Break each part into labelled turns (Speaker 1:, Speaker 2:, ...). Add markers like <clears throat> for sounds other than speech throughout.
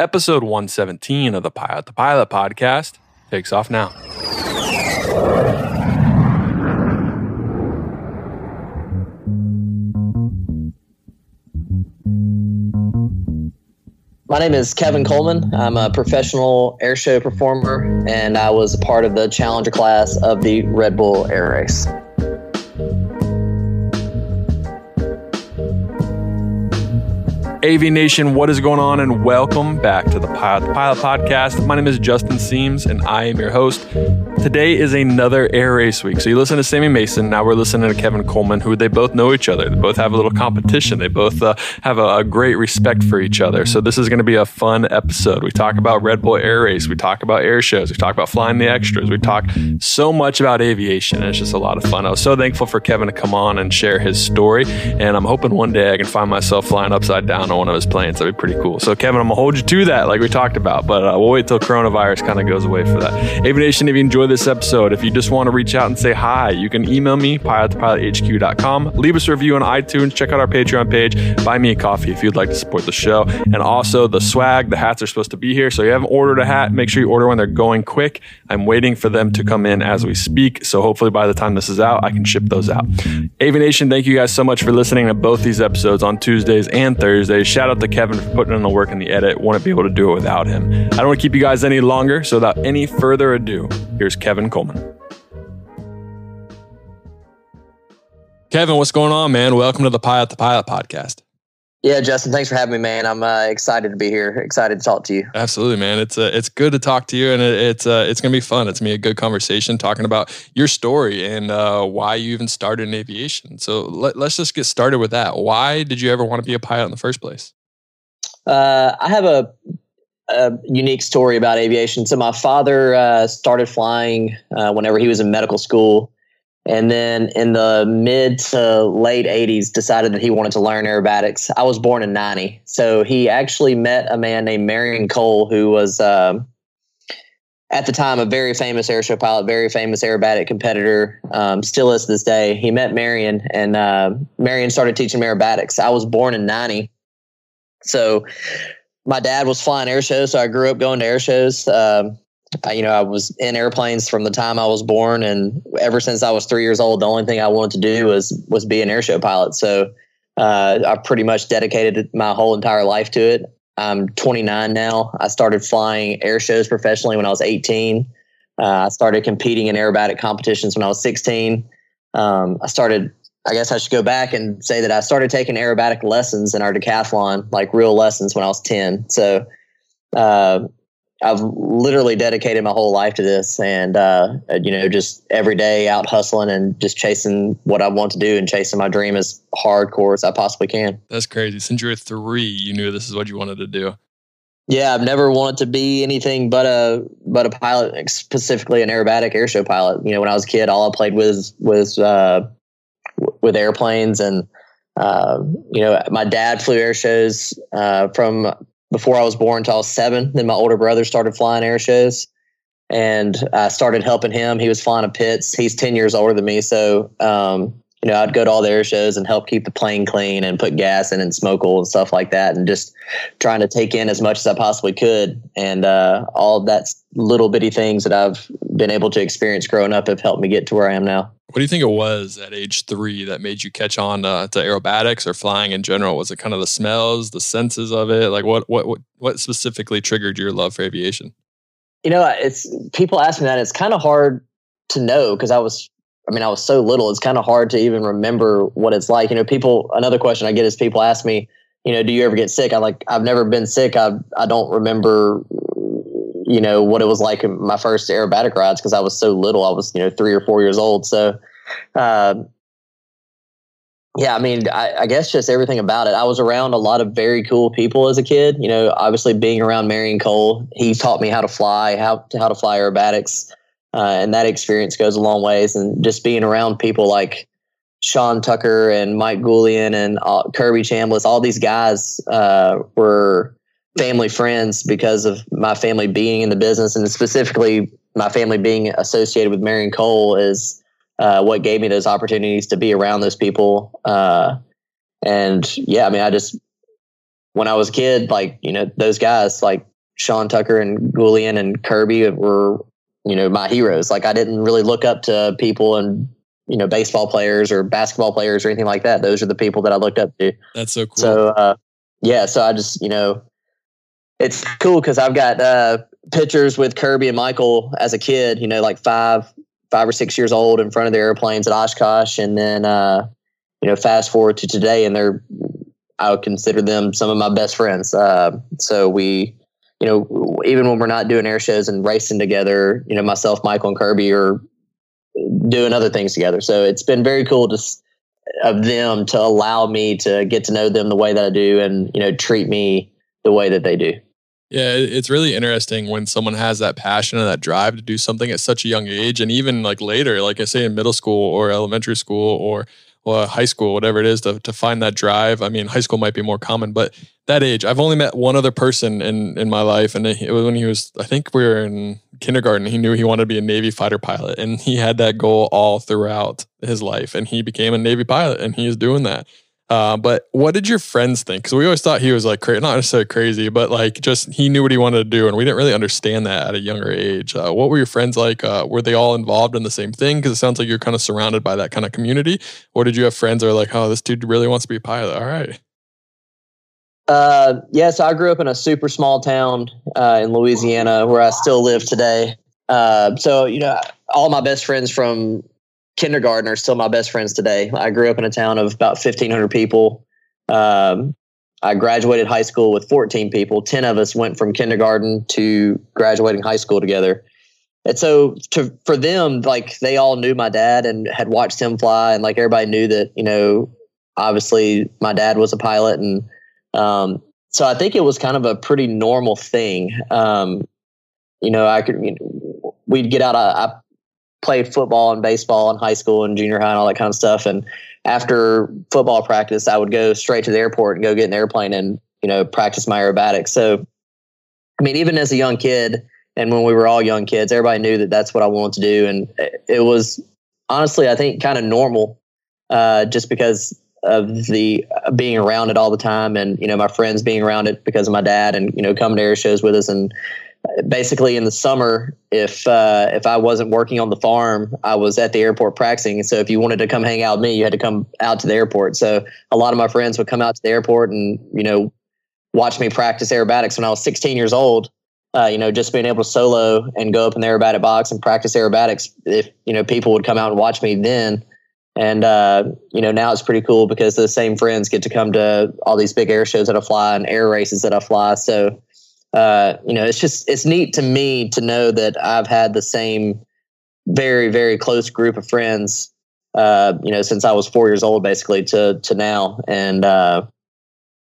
Speaker 1: Episode 117 of the Pilot to Pilot podcast takes off now.
Speaker 2: My name is Kevin Coleman. I'm a professional airshow performer, and I was a part of the Challenger class of the Red Bull Air Race.
Speaker 1: Avination, what is going on? And welcome back to the Pilot, the Pilot Podcast. My name is Justin Siems, and I am your host. Today is another air race week. So you listen to Sammy Mason. Now we're listening to Kevin Coleman, who they both know each other. They both have a little competition. They both uh, have a, a, great respect for each other. So this is going to be a fun episode. We talk about Red Bull Air Race. We talk about air shows. We talk about flying the extras. We talk so much about aviation. It's just a lot of fun. I was so thankful for Kevin to come on and share his story. And I'm hoping one day I can find myself flying upside down on one of his planes. That'd be pretty cool. So Kevin, I'm gonna hold you to that, like we talked about. But uh, we'll wait till coronavirus kind of goes away for that. Avination, if you enjoyed this episode, if you just want to reach out and say hi, you can email me, pilottopilothq.com. Leave us a review on iTunes. Check out our Patreon page. Buy me a coffee if you'd like to support the show. And also the swag, the hats are supposed to be here. So if you haven't ordered a hat, make sure you order one. they're going quick. I'm waiting for them to come in as we speak. So hopefully by the time this is out, I can ship those out. Avination, thank you guys so much for listening to both these episodes on Tuesdays and Thursdays. Shout out to Kevin for putting in the work in the edit. Wouldn't be able to do it without him. I don't want to keep you guys any longer. So without any further ado, here's Kevin Coleman. Kevin, what's going on, man? Welcome to the Pilot to Pilot podcast.
Speaker 2: Yeah, Justin, thanks for having me, man. I'm uh, excited to be here. Excited to talk to you.
Speaker 1: Absolutely, man. It's uh, it's good to talk to you, and it, it's uh, it's gonna be fun. It's gonna be a good conversation talking about your story and uh, why you even started in aviation. So let, let's just get started with that. Why did you ever want to be a pilot in the first place?
Speaker 2: Uh, I have a, a, unique story about aviation. So my father uh, started flying uh, whenever he was in medical school, and then in the mid to late '80s, decided that he wanted to learn aerobatics. I was born in '90, so he actually met a man named Marion Cole, who was. Um, at the time, a very famous airshow pilot, very famous aerobatic competitor, um, still is to this day. He met Marion, and uh, Marion started teaching aerobatics. I was born in '90, so my dad was flying air shows, so I grew up going to air shows. Um, you know, I was in airplanes from the time I was born, and ever since I was three years old, the only thing I wanted to do was was be an airshow pilot. So uh, I pretty much dedicated my whole entire life to it. I'm 29 now. I started flying air shows professionally when I was 18. Uh, I started competing in aerobatic competitions when I was 16. Um, I started I guess I should go back and say that I started taking aerobatic lessons in our decathlon, like real lessons, when I was 10. So uh, I've literally dedicated my whole life to this and, uh, you know, just every day out hustling and just chasing what I want to do and chasing my dream as hardcore as I possibly can.
Speaker 1: That's crazy. Since you were three, you knew this is what you wanted to do.
Speaker 2: Yeah, I've never wanted to be anything but a but a pilot, specifically an aerobatic airshow pilot. You know, when I was a kid, all I played with was uh, with airplanes and uh, you know my dad flew air shows uh, from before I was born until I was seven. Then my older brother started flying air shows, and I started helping him. He was flying a Pitts. He's ten years older than me, so um, you know I'd go to all the air shows and help keep the plane clean and put gas in and smoke oil and stuff like that, and just trying to take in as much as I possibly could. And uh, all that little bitty things that I've been able to experience growing up have helped me get to where I am now.
Speaker 1: What do you think it was at age three that made you catch on to, to, aerobatics or flying in general? Was it kind of the smells, the senses of it? Like what what what what specifically triggered your love for aviation?
Speaker 2: You know, it's people ask me that. It's kind of hard to know because I was, I mean, I was so little. It's kind of hard to even remember what it's like. You know, people. Another question I get is people ask me, you know, do you ever get sick? I'm like, I've never been sick. I I don't remember you know what it was like in my first aerobatic rides because I was so little. I was you know three or four years old. So, uh, yeah, I mean, I, I, guess just everything about it. I was around a lot of very cool people as a kid. You know, obviously being around Marion Cole, he taught me how to fly, how to, how to fly aerobatics, uh, and that experience goes a long ways. And just being around people like Sean Tucker and Mike Goulian and uh, Kirby Chambliss, all these guys uh, were family friends because of my family being in the business and specifically my family being associated with Marion Cole is uh, what gave me those opportunities to be around those people. Uh, and yeah, I mean, I just when I was a kid, like, you know, those guys like Sean Tucker and Goulian and Kirby were, you know, my heroes. Like I didn't really look up to people and, you know, baseball players or basketball players or anything like that. Those are the people that I looked up to.
Speaker 1: That's so cool.
Speaker 2: So, uh, yeah, so I just, you know, it's cool because I've got uh, pictures with Kirby and Michael as a kid, you know, like five, five or six years old in front of the airplanes at Oshkosh. And then, uh, you know, fast forward to today and they're, I would consider them some of my best friends. Uh, so we, you know, even when we're not doing air shows and racing together, you know, myself, Michael, and Kirby are doing other things together. So it's been very cool to of them to allow me to get to know them the way that I do, and you know, treat me the way that they do.
Speaker 1: Yeah, it's really interesting when someone has that passion and that drive to do something at such a young age, and even like later, like I say in middle school or elementary school or well, high school, whatever it is, to, to find that drive. I mean, high school might be more common, but that age, I've only met one other person in, in my life. And it was when he was, I think we were in kindergarten. He knew he wanted to be a Navy fighter pilot. And he had that goal all throughout his life. And he became a Navy pilot and he is doing that. Uh, but what did your friends think? Because we always thought he was like crazy, not necessarily crazy, but like just he knew what he wanted to do, and we didn't really understand that at a younger age. Uh, what were your friends like? Uh, were they all involved in the same thing? Because it sounds like you're kind of surrounded by that kind of community. Or did you have friends that are like, "Oh, this dude really wants to be a pilot"? All right.
Speaker 2: Uh, yeah, so I grew up in a super small town uh, in Louisiana where I still live today. Uh, so you know, all my best friends from kindergarten are still my best friends today. I grew up in a town of about 1,500 people. Um, I graduated high school with 14 people. 10 of us went from kindergarten to graduating high school together. And so to, for them, like they all knew my dad and had watched him fly. And like everybody knew that, you know, obviously my dad was a pilot. And um, so I think it was kind of a pretty normal thing. Um, you know, I could, you know, we'd get out. I, I played football and baseball in high school and junior high and all that kind of stuff. And after football practice, I would go straight to the airport and go get an airplane and, you know, practice my aerobatics. So, I mean, even as a young kid and when we were all young kids, everybody knew that that's what I wanted to do. And it was honestly, I think, kind of normal uh, just because of the uh, being around it all the time and, you know, my friends being around it because of my dad and, you know, coming to air shows with us and, basically in the summer if uh, if I wasn't working on the farm, I was at the airport practicing. So if you wanted to come hang out with me, you had to come out to the airport. So a lot of my friends would come out to the airport and you know watch me practice aerobatics when I was 16 years old. Uh, you know, just being able to solo and go up in the aerobatic box and practice aerobatics. If you know people would come out and watch me then, and uh, you know now it's pretty cool because the same friends get to come to all these big air shows that I fly and air races that I fly. So uh, you know, it's just it's neat to me to know that I've had the same very very close group of friends, uh, you know, since I was four years old, basically to to now, and uh,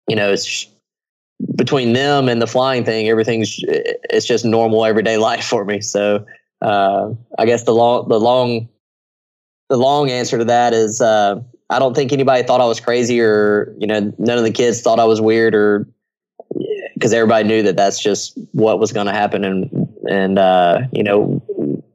Speaker 2: you know, it's between them and the flying thing, everything's it's just normal everyday <laughs> life for me. So uh, I guess the long the long the long answer to that is uh, I don't think anybody thought I was crazy or you know none of the kids thought I was weird or because everybody knew that that's just what was going to happen and and uh, you know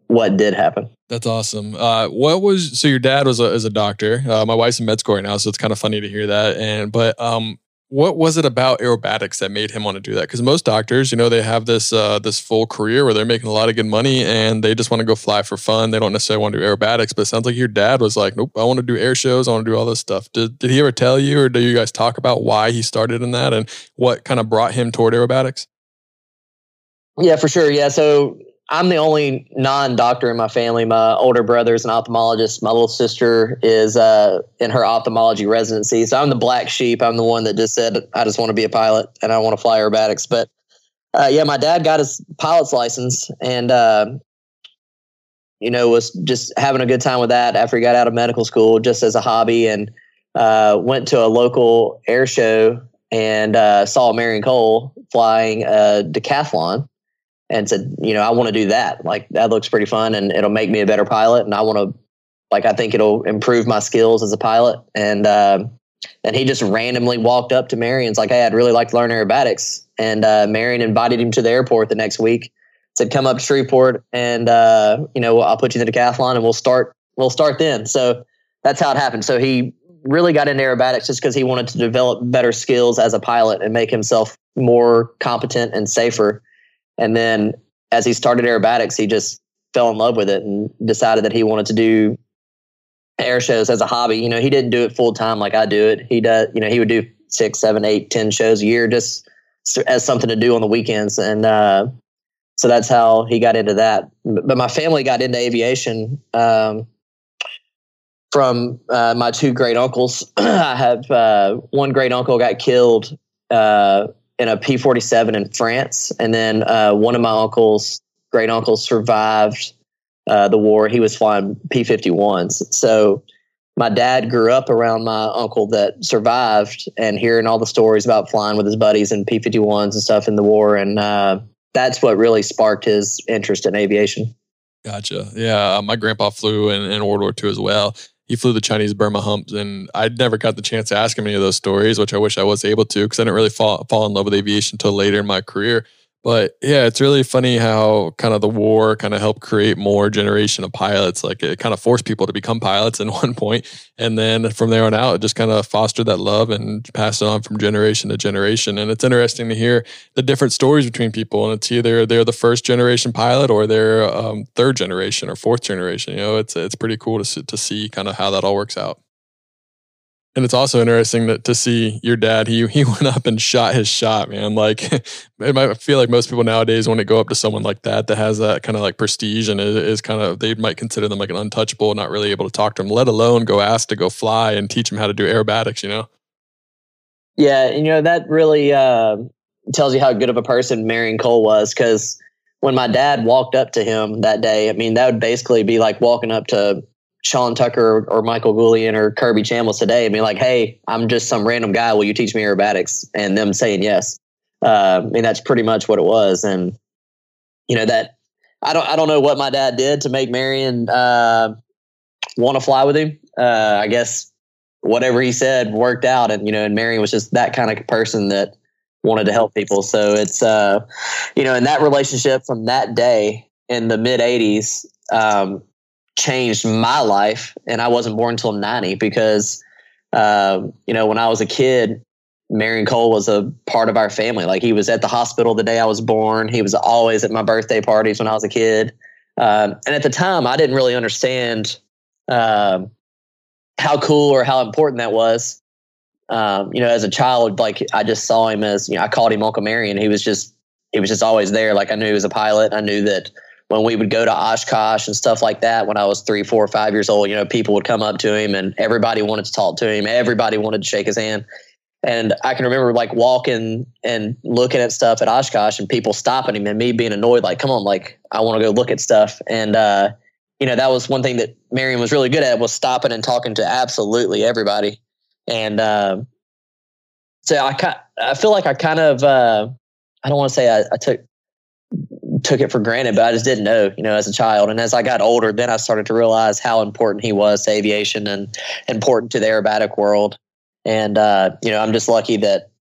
Speaker 2: what did happen.
Speaker 1: That's awesome. Uh, what was so your dad was a, is a doctor. Uh, my wife's in med school right now, so it's kind of funny to hear that. And but um, what was it about aerobatics that made him want to do that? Because most doctors, you know, they have this uh, this full career where they're making a lot of good money and they just want to go fly for fun. They don't necessarily want to do aerobatics. But it sounds like your dad was like, "Nope, I want to do air shows. I want to do all this stuff." Did Did he ever tell you, or do you guys talk about why he started in that and what kind of brought him toward aerobatics?
Speaker 2: Yeah, for sure. Yeah, so I'm the only non-doctor in my family. My older brother is an ophthalmologist. My little sister is uh, in her ophthalmology residency. So I'm the black sheep. I'm the one that just said, "I just want to be a pilot and I want to fly aerobatics." But uh, yeah, my dad got his pilot's license and uh, you know was just having a good time with that after he got out of medical school, just as a hobby, and uh, went to a local air show and uh, saw Marion Cole flying a decathlon and said, you know, I want to do that. Like that looks pretty fun and it'll make me a better pilot. And I want to, like, I think it'll improve my skills as a pilot. And, uh, and he just randomly walked up to Marion's like, Hey, I'd really like to learn aerobatics. And, uh, Marion invited him to the airport the next week, said, come up to Shreveport and, uh, you know, I'll put you in the decathlon and we'll start, we'll start then. So that's how it happened. So he really got into aerobatics just because he wanted to develop better skills as a pilot and make himself more competent and safer. And then as he started aerobatics, he just fell in love with it and decided that he wanted to do air shows as a hobby. You know, he didn't do it full time like I do it. He does, you know, he would do six, seven, eight, ten shows a year just as something to do on the weekends. And uh, so that's how he got into that. But my family got into aviation um, from uh, my two great uncles. <clears throat> I have uh, one great uncle got killed uh, in a P 47 in France. And then uh, one of my uncles, great uncles, survived uh, the war. He was flying P 51s. So my dad grew up around my uncle that survived and hearing all the stories about flying with his buddies in P 51s and stuff in the war. And uh, that's what really sparked his interest in aviation.
Speaker 1: Gotcha. Yeah. Uh, my grandpa flew in, in World War II as well he flew the Chinese Burma humps, and I'd never got the chance to ask him any of those stories, which I wish I was able to because I didn't really fall fall in love with aviation until later in my career. But yeah, it's really funny how kind of the war kind of helped create more generation of pilots. Like it kind of forced people to become pilots in <laughs> one point, and then from there on out, it just kind of fostered that love and passed it on from generation to generation. And it's interesting to hear the different stories between people, and it's either they're the first generation pilot or they're um, third generation or fourth generation. You know, it's it's pretty cool to to see kind of how that all works out. And it's also interesting that to see your dad, he he <laughs> went up and shot his shot, man. Like <laughs> it might feel like most people nowadays when they go up to someone like that that has that kind of like prestige and is, kind of they might consider them like an untouchable, not really able to talk to them, let alone go ask to go fly and teach them how to do aerobatics, you know?
Speaker 2: Yeah, and you know, that really uh, tells you how good of a person Marion Cole was because when my dad walked up to him that day, I mean, that would basically be like walking up to Sean Tucker or, Michael Goulian or Kirby Chambliss today and be like, hey, I'm just some random guy. Will you teach me aerobatics? And them saying yes. Uh, I mean, that's pretty much what it was. And, you know, that I don't, I don't know what my dad did to make Marion uh, want to fly with him. Uh, I guess whatever he said worked out. And, you know, and Marion was just that kind of person that wanted to help people. So it's, uh, you know, in that relationship from that day in the mid 80s, um, changed my life. And I wasn't born until 90 because, uh, you know, when I was a kid, Marion Cole was a part of our family. Like he was at the hospital the day I was born. He was always at my birthday parties when I was a kid. Um, and at the time, I didn't really understand um, how cool or how important that was. Um, you know, as a child, like I just saw him as you know, I called him Uncle Marion. He was just he was just always there. Like I knew he was a pilot. I knew that when we would go to Oshkosh and stuff like that when I was three, four, five years old, you know, people would come up to him and everybody wanted to talk to him. Everybody wanted to shake his hand. And I can remember like walking and looking at stuff at Oshkosh and people stopping him and me being annoyed, like, come on, like, I want to go look at stuff. And, uh, you know, that was one thing that Marion was really good at was stopping and talking to absolutely everybody. And, uh, so I, I feel like I kind of, uh, I don't want to say I, I took took it for granted, but I just didn't know, you know, as a child. And as I got older, then I started to realize how important he was to aviation and important to the aerobatic world. And, uh, you know, I'm just lucky that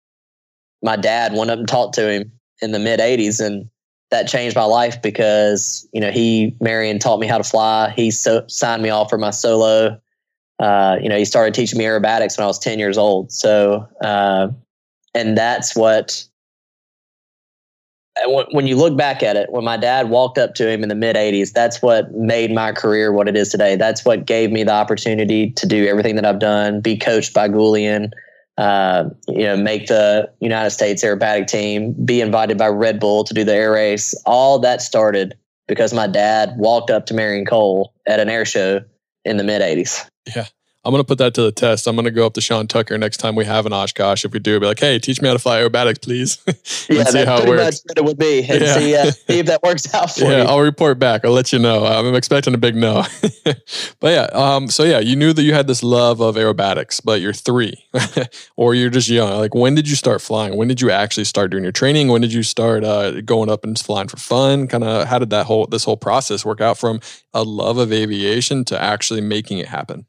Speaker 2: my dad went up and talked to him in the mid 80s. And that changed my life because, you know, he, Marion taught me how to fly. He so, signed me off for my solo. Uh, you know, he started teaching me aerobatics when I was 10 years old. So, uh, and that's what when you look back at it, when my dad walked up to him in the mid 80s, that's what made my career what it is today. That's what gave me the opportunity to do everything that I've done, be coached by Goulian, uh, you know, make the United States aerobatic team, be invited by Red Bull to do the air race. All that started because my dad walked up to Marion Cole at an air show in the mid 80s.
Speaker 1: Yeah. I'm going to put that to the test. I'm going to go up to Sean Tucker next time we have an Oshkosh. If we do, be like, hey, teach me how to fly aerobatics, please. <laughs>
Speaker 2: yeah, see how it works. it would be. And yeah. see, uh, <laughs> see if that works out for
Speaker 1: yeah,
Speaker 2: you.
Speaker 1: I'll report back. I'll let you know. I'm expecting a big no. <laughs> but yeah, um, so yeah, you knew that you had this love of aerobatics, but you're three or you're just young. Like, when did you start flying? When did you actually start doing your training? When did you start uh, going up and flying for fun? Kind of, how did that whole this whole process work out from a love of aviation to actually making it happen?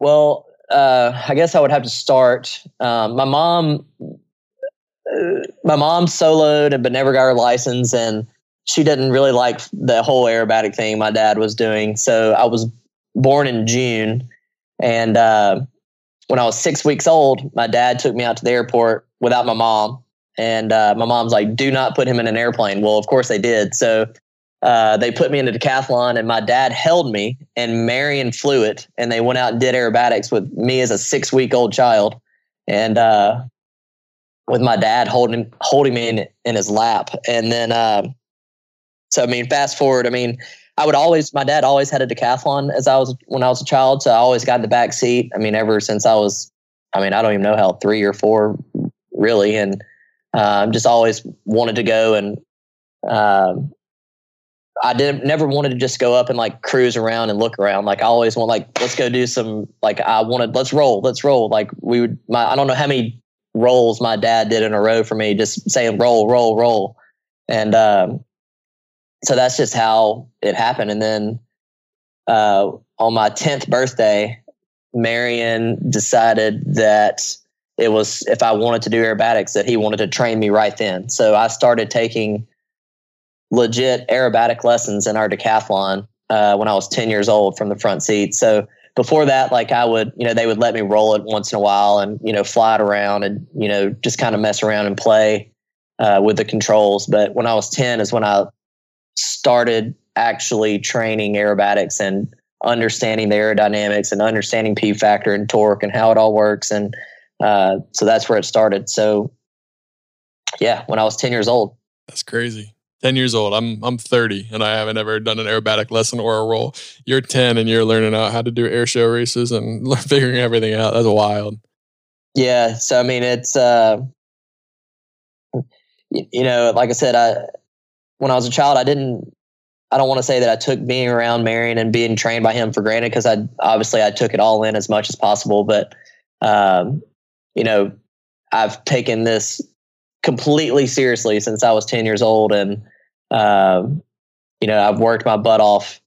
Speaker 2: Well, uh, I guess I would have to start. Um, my mom, my mom soloed but never got her license, and she didn't really like the whole aerobatic thing my dad was doing. So I was born in June, and uh, when I was six weeks old, my dad took me out to the airport without my mom. And uh, my mom's like, do not put him in an airplane. Well, of course they did. So uh, they put me into decathlon, and my dad held me, and Marion flew it. And they went out and did aerobatics with me as a six week old child. And uh, with my dad holding holding me in, in his lap. And then, um, so I mean, fast forward, I mean, I would always, my dad always had a decathlon as I was, when I was a child. So I always got in the back seat. I mean, ever since I was, I mean, I don't even know how three or four really. And um, just always wanted to go. And um, I didn't, never wanted to just go up and like cruise around and look around. Like I always want, like, let's go do some, like, I wanted, let's roll, let's roll. Like we would, my, I don't know how many rolls my dad did in a row for me, just saying roll, roll, roll. And, um, so that's just how it happened. And then uh, on my 10th birthday, Marion decided that it was if I wanted to do aerobatics that he wanted to train me right then. So I started taking legit aerobatic lessons in our decathlon uh, when I was 10 years old from the front seat. So before that, like I would, you know, they would let me roll it once in a while and, you know, fly it around and, you know, just kind of mess around and play uh, with the controls. But when I was 10 is when I started actually training aerobatics and understanding the aerodynamics and understanding P factor and torque and how it all works. And uh, so that's where it started. So yeah, when I was 10 years old.
Speaker 1: That's crazy. 10 years old. I'm I'm 30 and I haven't ever done an aerobatic lesson or a roll. You're 10 and you're learning out how to do air show races and <laughs> figuring everything out. That's wild.
Speaker 2: Yeah, so I mean it's uh you know, like I said I when I was a child, I didn't. I don't want to say that I took being around Marion and being trained by him for granted because I obviously I took it all in as much as possible. But um, you know, I've taken this completely seriously since I was ten years old, and um, you know, I've worked my butt off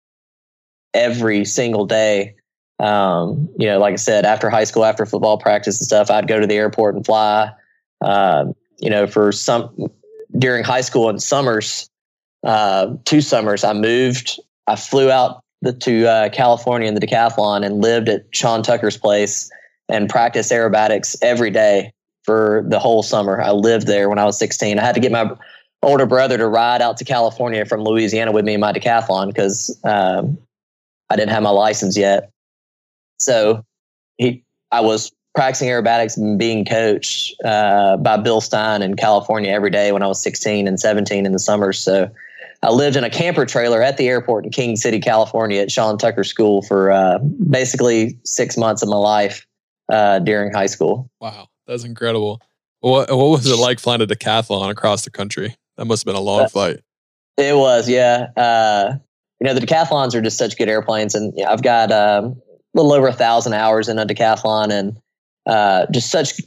Speaker 2: every single day. Um, you know, like I said, after high school, after football practice and stuff, I'd go to the airport and fly. Um, you know, for some during high school and summers, uh, two summers, I moved. I flew out the, to uh, California in the decathlon and lived at Sean Tucker's place and practiced aerobatics every day for the whole summer. I lived there when I was 16. I had to get my older brother to ride out to California from Louisiana with me in my decathlon because um, I didn't have my license yet. So he, I was practicing aerobatics and being coached uh, by Bill Stein in California every day when I was 16 and 17 in the summers. So I lived in a camper trailer at the airport in King City, California, at Sean Tucker School for uh, basically six months of my life uh, during high school.
Speaker 1: Wow, that's incredible. What what was it like flying a decathlon across the country? That must have been a long uh, flight.
Speaker 2: It was, yeah. Uh, you know, the decathlons are just such good airplanes, and I've got um, a little over a thousand hours in a decathlon, and uh, just such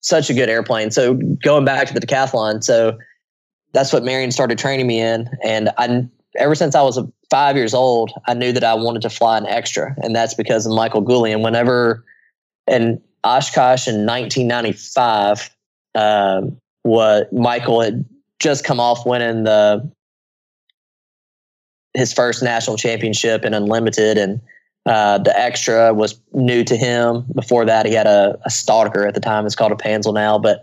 Speaker 2: such a good airplane. So going back to the decathlon, so that's what Marion started training me in. And I, ever since I was five years old, I knew that I wanted to fly an extra, and that's because of Michael Goulian. Whenever in Oshkosh in 1995, um, what Michael had just come off winning the his first national championship in unlimited, and uh, the extra was new to him. Before that, he had a, a Stalker at the time. It's called a Panzl now, but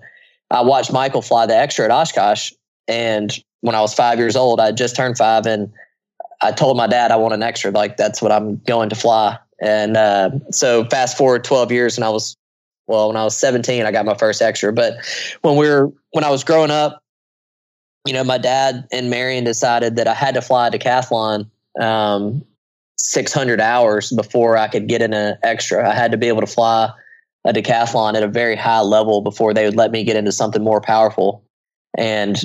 Speaker 2: I watched Michael fly the extra at Oshkosh, and when I was five years old, I just turned five, and I told my dad I want an extra. Like that's what I'm going to fly. And uh, so fast forward 12 years, and I was well, when I was 17, I got my first extra. But when we were when I was growing up, you know, my dad and Marion decided that I had to fly a decathlon um, 600 hours before I could get in an extra. I had to be able to fly a decathlon at a very high level before they would let me get into something more powerful. And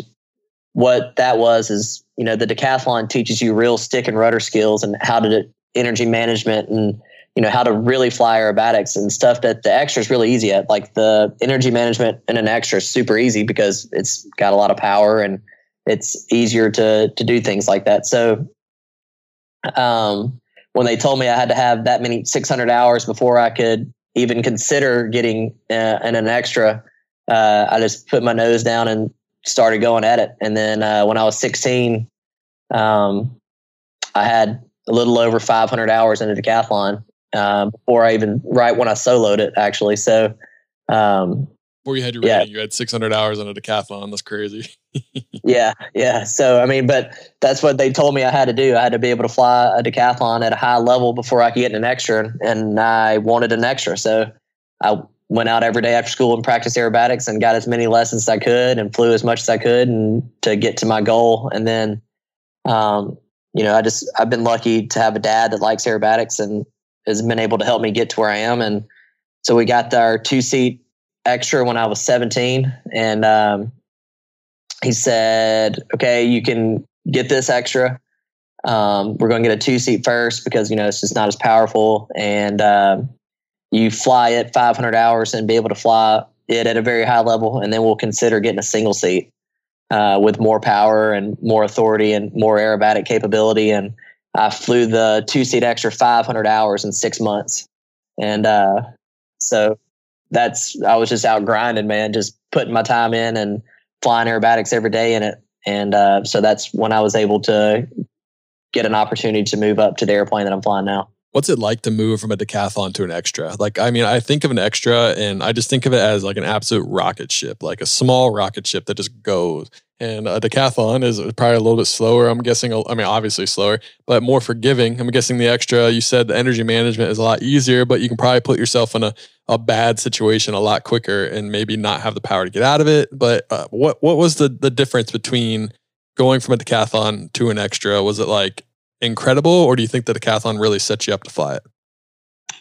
Speaker 2: what that was is you know the decathlon teaches you real stick and rudder skills and how to do energy management and you know how to really fly aerobatics and stuff that the extra is really easy at like the energy management in an extra is super easy because it's got a lot of power and it's easier to to do things like that so um, when they told me i had to have that many 600 hours before i could even consider getting uh, in an extra uh, i just put my nose down and started going at it. And then uh, when I was 16, um, I had a little over 500 hours in a decathlon. Um, before I even right when I soloed it actually. So um,
Speaker 1: before you had your yeah. rating, you had 600 hours on a decathlon. That's crazy. <laughs>
Speaker 2: yeah, yeah. So I mean, but that's what they told me I had to do. I had to be able to fly a decathlon at a high level before I could get an extra, and I wanted an extra. So I went out every day after school and practiced aerobatics and got as many lessons as I could and flew as much as I could and to get to my goal. And then, um, you know, I just I've been lucky to have a dad that likes aerobatics and has been able to help me get to where I am. And so we got our two seat extra when I was 17. And um, he said, okay, you can get this extra. Um, we're going to get a two seat first because, you know, it's just not as powerful. And um, you fly it 500 hours and be able to fly it at a very high level. And then we'll consider getting a single seat uh, with more power and more authority and more aerobatic capability. And I flew the two seat extra 500 hours in six months. And uh, so that's I was just out grinding, man, just putting my time in and flying aerobatics every day in it. And uh, so that's when I was able to get an opportunity to move up to the airplane that I'm flying now.
Speaker 1: What's it like to move from a decathlon to an extra? Like, I mean, I think of an extra and I just think of it as like an absolute rocket ship, like a small rocket ship that just goes. And a decathlon is probably a little bit slower. I'm guessing, I mean, obviously slower, but more forgiving. I'm guessing the extra, you said the energy management is a lot easier, but you can probably put yourself in a, a bad situation a lot quicker and maybe not have the power to get out of it. But uh, what, what was the, the difference between going from a decathlon to an extra? Was it like incredible, or do you think the decathlon really set you up to fly it?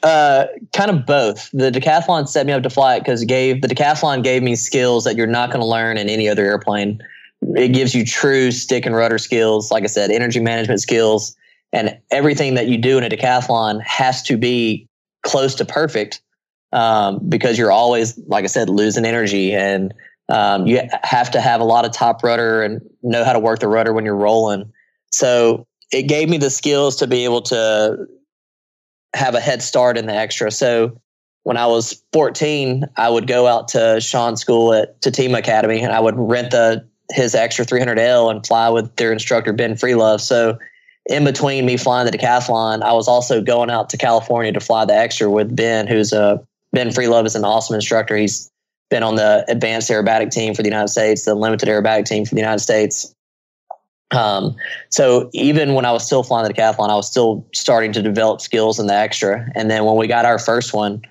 Speaker 2: Uh, kind of both. The decathlon set me up to fly it because gave the decathlon gave me skills that you're not going to learn in any other airplane it gives you true stick and rudder skills. Like I said, energy management skills, and everything that you do in a decathlon has to be close to perfect um, because you're always, like I said, losing energy, and um, you have to have a lot of top rudder and know how to work the rudder when you're rolling. So it gave me the skills to be able to have a head start in the extra. So when I was 14, I would go out to Sean's School at Tutima Academy and I would rent the his extra 300L and fly with their instructor, Ben Freelove. So in between me flying the decathlon, I was also going out to California to fly the extra with Ben, who's a Ben Freelove is an awesome instructor. He's been on the advanced aerobatic team for the United States, the limited aerobatic team for the United States. Um, so even when I was still flying the decathlon, I was still starting to develop skills in the extra. And then when we got our first one,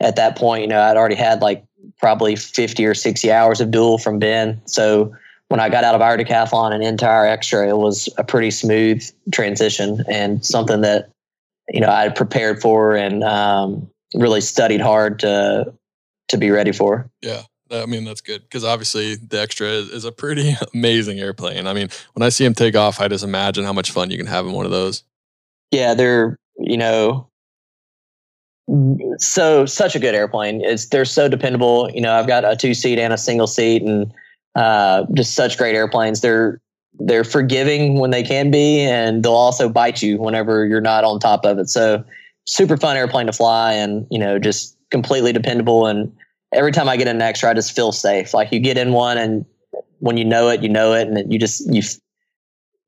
Speaker 2: at that point, you know, I'd already had like probably 50 or 60 hours of dual from Ben. So when I got out of our decathlon and into our extra, it was a pretty smooth transition and something that you know I prepared for and um, really studied hard to to be ready for.
Speaker 1: Yeah. I mean, that's good because obviously the extra is, is, a pretty <laughs> amazing airplane. I mean, when I see them take off, I just imagine how much fun you can have in one of those.
Speaker 2: Yeah, they're, you know, so such a good airplane. It's they're so dependable. You know, I've got a two seat and a single seat, and uh, just such great airplanes. They're they're forgiving when they can be, and they'll also bite you whenever you're not on top of it. So super fun airplane to fly, and you know just completely dependable. And every time I get an extra, I just feel safe. Like you get in one, and when you know it, you know it, and you just you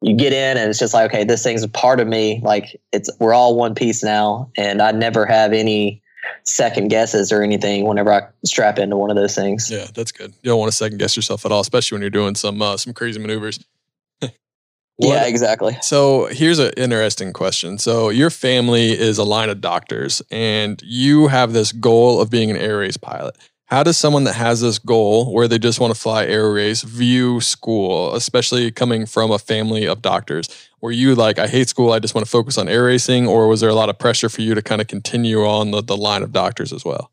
Speaker 2: you get in, and it's just like okay, this thing's a part of me. Like it's we're all one piece now, and I never have any second guesses or anything whenever I strap into one of those things.
Speaker 1: Yeah, that's good. You don't want to second guess yourself at all, especially when you're doing some uh, some crazy maneuvers. <laughs>
Speaker 2: yeah, exactly.
Speaker 1: So here's an interesting question. So your family is a line of doctors, and you have this goal of being an air race pilot. How does someone that has this goal, where they just want to fly air race, view school, especially coming from a family of doctors? were you like, I hate school, I just want to focus on air racing, or was there a lot of pressure for you to kind of continue on the, the line of doctors as well?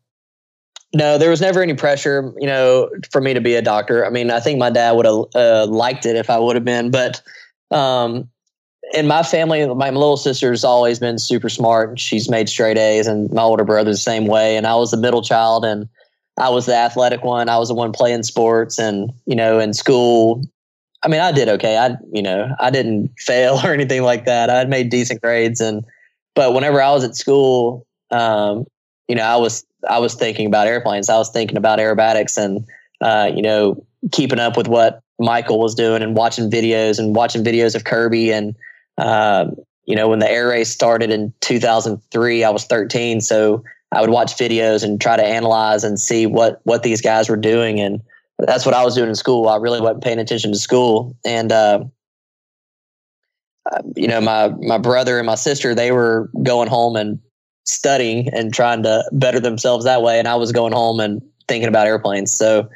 Speaker 2: No, there was never any pressure, you know, for me to be a doctor. I mean, I think my dad would have uh, liked it if I would have been, but um, in my family, my little sister's always been super smart. She's made straight A's, and my older brother's the same way. And I was the middle child, and I was the athletic one. I was the one playing sports, and you know, in school, I mean, I did okay. I, you know, I didn't <laughs> fail or anything like that. I had made decent grades, and but whenever I was at school, um, you know, I was I was thinking about airplanes. I was thinking about aerobatics, and uh, you know, keeping up with what Michael was doing, and watching videos and watching videos of Kirby, and uh, you know, when the air race started in 2003, I was 13. So I would watch videos and try to analyze and see what, what these guys were doing. And that's what I was doing in school. I really wasn't paying attention to school. And, uh, uh, you know, my, my brother and my sister, they were going home and studying and trying to better themselves that way. And I was going home and thinking about airplanes. So,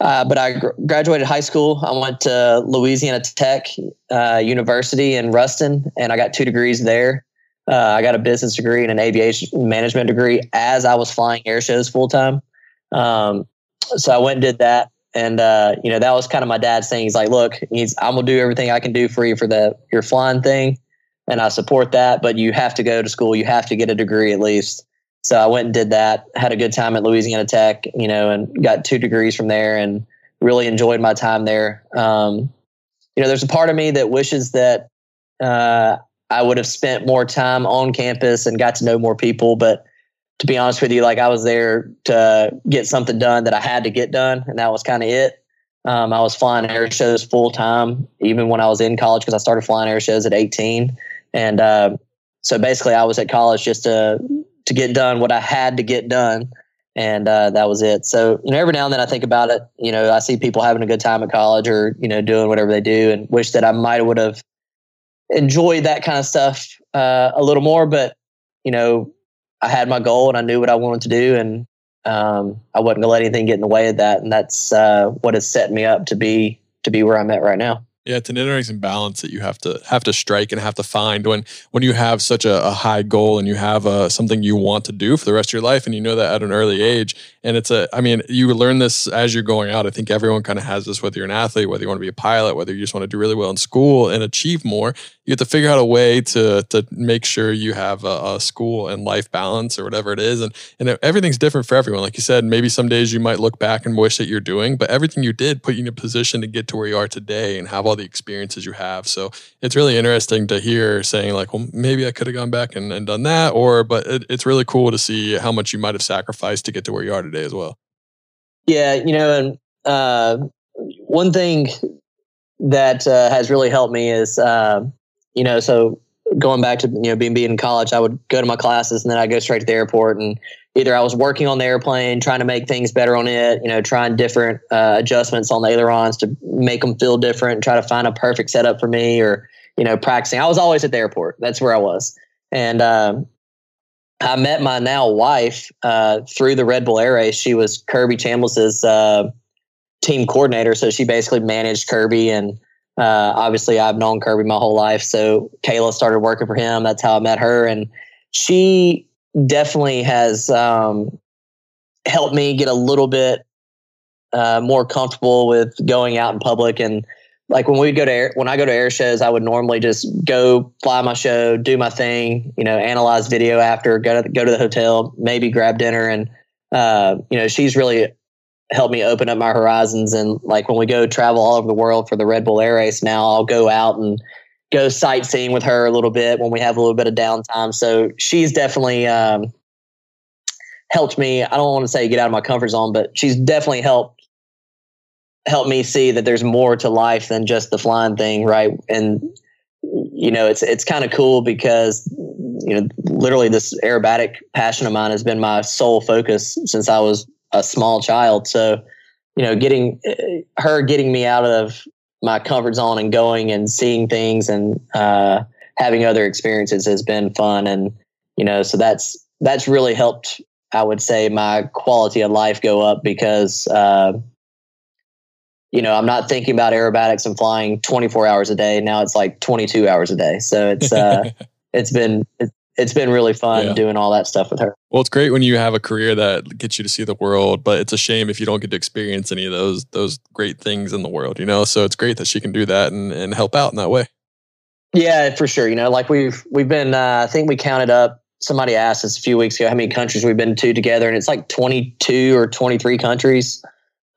Speaker 2: uh, but I gr- graduated high school. I went to Louisiana Tech uh, University in Ruston, and I got two degrees there. Uh, I got a business degree and an aviation management degree as I was flying air shows full time. Um, so I went and did that, and uh, you know that was kind of my dad's thing. He's like, "Look, he's I'm gonna do everything I can do for you for the your flying thing, and I support that. But you have to go to school. You have to get a degree at least." So I went and did that. Had a good time at Louisiana Tech, you know, and got two degrees from there, and really enjoyed my time there. Um, you know, there's a part of me that wishes that uh, I would have spent more time on campus and got to know more people. But to be honest with you, like I was there to get something done that I had to get done, and that was kind of it. Um, I was flying air shows full time, even when I was in college, because I started flying air shows at 18. And uh, so basically, I was at college just to to get done what I had to get done. And uh, that was it. So, you know, every now and then I think about it. You know, I see people having a good time at college or, you know, doing whatever they do and wish that I might would have enjoyed that kind of stuff uh, a little more. But, you know, I had my goal and I knew what I wanted to do. And um, I wasn't to let anything get in the way of that. And that's uh, what has set me up to be to be where I'm at right now.
Speaker 1: Yeah, it's an interesting balance that you have to have to strike and have to find when when you have such a, a high goal and you have a, uh, something you want to do for the rest of your life and you know that at an early age and it's a I mean you learn this as you're going out. I think everyone kind of has this whether you're an athlete, whether you want to be a pilot, whether you just want to do really well in school and achieve more. You have to figure out a way to to make sure you have a, a school and life balance or whatever it is and and everything's different for everyone. Like you said, maybe some days you might look back and wish that you're doing, but everything you did put you in a position to get to where you are today and have all the experiences you have. So it's really interesting to hear saying like, well, maybe I could have gone back and, and done that, or but it, it's really cool to see how much you might have sacrificed to get to where you are today as well.
Speaker 2: Yeah, you know, and uh, one thing that uh, has really helped me is, uh, you know, so going back to you know being being in college, I would go to my classes and then I'd go straight to the airport and either I was working on the airplane, trying to make things better on it, you know, trying different uh, adjustments on the ailerons to make them feel different, try to find a perfect setup for me, or you know, practicing. I was always at the airport. That's where I was, and um, I met my now wife uh, through the Red Bull Air Race. She was Kirby Chambliss's uh, team coordinator, so she basically managed Kirby and. Uh, obviously, I've known Kirby my whole life, so Kayla started working for him. That's how I met her, and she definitely has um, helped me get a little bit uh, more comfortable with going out in public and like when we go to air, when I go to air shows, I would normally just go fly my show, do my thing, you know, analyze video after, go to go to the hotel, maybe grab dinner, and uh, you know, she's really helped me open up my horizons. And like when we go travel all over the world for the Red Bull Air Race, now I'll go out and go sightseeing with her a little bit when we have a little bit of downtime. So she's definitely um, helped me. I don't want to say get out of my comfort zone, but she's definitely helped helped me see that there's more to life than just the flying thing, right? And you know, it's it's kind of cool because you know, literally this aerobatic passion of mine has been my sole focus since I was a small child. So, you know, getting her getting me out of my comfort zone and going and seeing things and uh, having other experiences has been fun. And you know so that's that's really helped i would say my quality of life go up because uh, you know i'm not thinking about aerobatics and flying 24 hours a day. Now it's like 22 hours a day. So it's uh, <laughs> it's been it's been really fun yeah. doing all that stuff with her.
Speaker 1: Well, it's great when you have a career that gets you to see the world, but it's a shame if you don't get to experience any of those those great things in the world, you know. So it's great that she can do that and, and help out in that way.
Speaker 2: Yeah, for sure. You know, like we've we've been uh, I think we counted up somebody asked us a few weeks ago how many countries we've been to together and it's like 22 or 23 countries.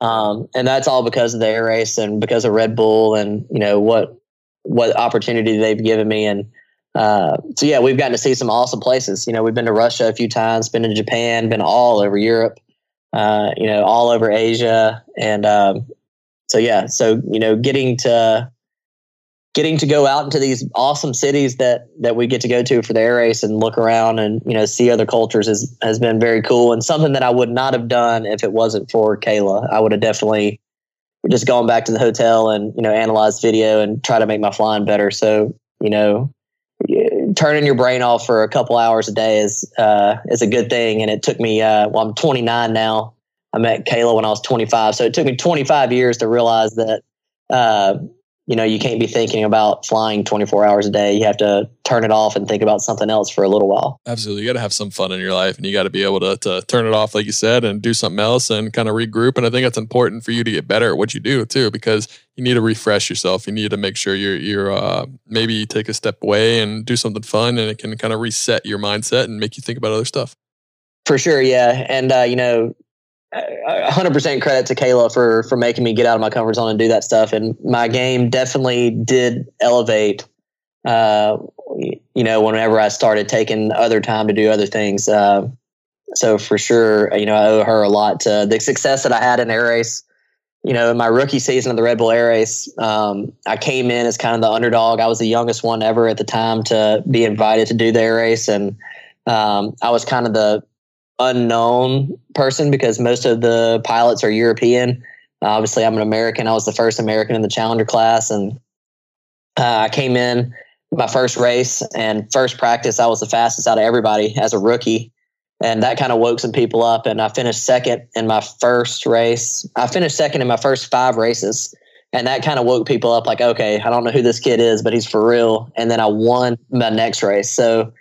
Speaker 2: Um, and that's all because of the air race and because of Red Bull and you know what what opportunity they've given me and uh, so yeah, we've gotten to see some awesome places. You know, we've been to Russia a few times, been to Japan, been all over Europe, uh, you know, all over Asia, and um, so yeah, so you know, getting to getting to go out into these awesome cities that that we get to go to for the air race and look around and you know see other cultures is, has been very cool and something that I would not have done if it wasn't for Kayla. I would have definitely just gone back to the hotel and you know analyze video and try to make my flying better. So you know turning your brain off for a couple hours a day is uh, is a good thing. And it took me uh, well, I'm 29 now. I met Kayla when I was 25, so it took me 25 years to realize that uh, you know, you can't be thinking about flying 24 hours a day. You have to turn it off and think about something else for a little while.
Speaker 1: Absolutely. You got to have some fun in your life and you got to be able to, to turn it off, like you said, and do something else and kind of regroup. And I think that's important for you to get better at what you do too, because you need to refresh yourself. You need to make sure you're, you're, uh, maybe take a step away and do something fun and it can kind of reset your mindset and make you think about other stuff.
Speaker 2: For sure. Yeah. And, uh, you know, 100% credit to Kayla for for making me get out of my comfort zone and do that stuff. And my game definitely did elevate. Uh, you know, whenever I started taking other time to do other things. Uh, so for sure, you know, I owe her a lot to the success that I had in air race. You know, in my rookie season of the Red Bull Air Race, um, I came in as kind of the underdog. I was the youngest one ever at the time to be invited to do the air race, and um, I was kind of the unknown person because most of the pilots are European. Obviously, I'm an American. I was the first American in the Challenger class, and uh, I came in my first race and first practice. I was the fastest out of everybody as a rookie, and that kind of woke some people up. And I finished second in my first race. I finished second in my first five races, and that kind of woke people up. Like, okay, I don't know who this kid is, but he's for real. And then I won my next race. So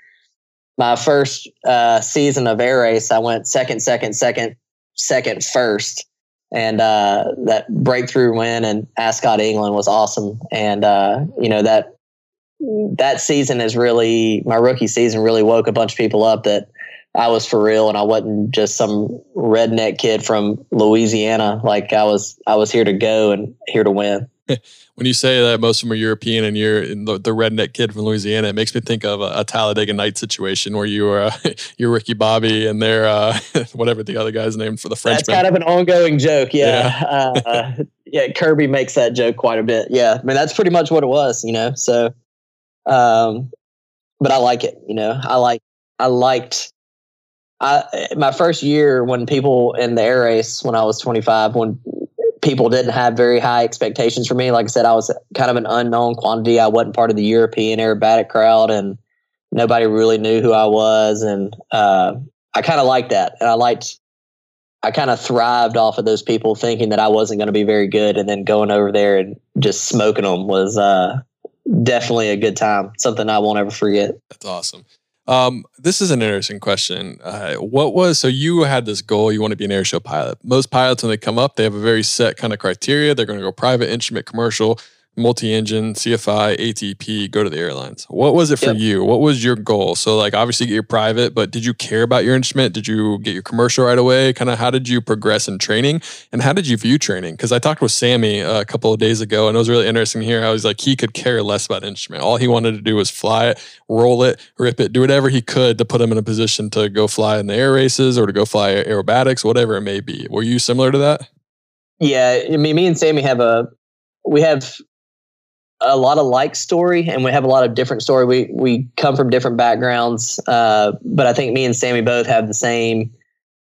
Speaker 2: my first uh, season of air race, I went second, second, second, second, first. And uh, that breakthrough win in Ascot, England was awesome. And, uh, you know, that that season is really, my rookie season really woke a bunch of people up that I was for real and I wasn't just some redneck kid from Louisiana. Like I was, I was here to go and here to win. <laughs>
Speaker 1: when you say that most of them are European and you're the, the, redneck kid from Louisiana, it makes me think of a, a Talladega Night situation where you are uh, <laughs> you're Ricky Bobby and they're uh, <laughs> whatever the other guy's name for the French.
Speaker 2: That's kind of an ongoing joke, yeah. Yeah. uh, yeah, Kirby makes that joke quite a bit. Yeah, I mean that's pretty much what it was, you know. So, um, but I like it, you know. I like I liked I my first year when people in the air race when I was 25 when people didn't have very high expectations for me. Like I said, I was kind of an unknown quantity. I wasn't part of the European aerobatic crowd, and nobody really knew who I was. And uh, I kind of liked that, and I liked. I kind of thrived off of those people thinking that I wasn't going to be very good, and then going over there and just smoking them was uh, definitely a good time. Something I won't ever forget.
Speaker 1: That's awesome. Um, this is an interesting question. Uh, what was so you had this goal? You want to be an airshow pilot. Most pilots, when they come up, they have a very set kind of criteria. They're going to go private, instrument, commercial multi-engine, CFI, ATP, go to the airlines. What was it for yep. you? What was your goal? So like obviously get your private, but did you care about your instrument? Did you get your commercial right away? Kind of how did you progress in training and how did you view training? Because I talked with Sammy uh, a couple of days ago and it was really interesting to hear how he's like he could care less about instrument. All he wanted to do was fly it, roll it, rip it, do whatever he could to put him in a position to go fly in the air races or to go fly aerobatics, whatever it may be. Were you similar to that?
Speaker 2: Yeah, I mean, me and Sammy have a we have a lot of like story and we have a lot of different story. We we come from different backgrounds, uh, but I think me and Sammy both have the same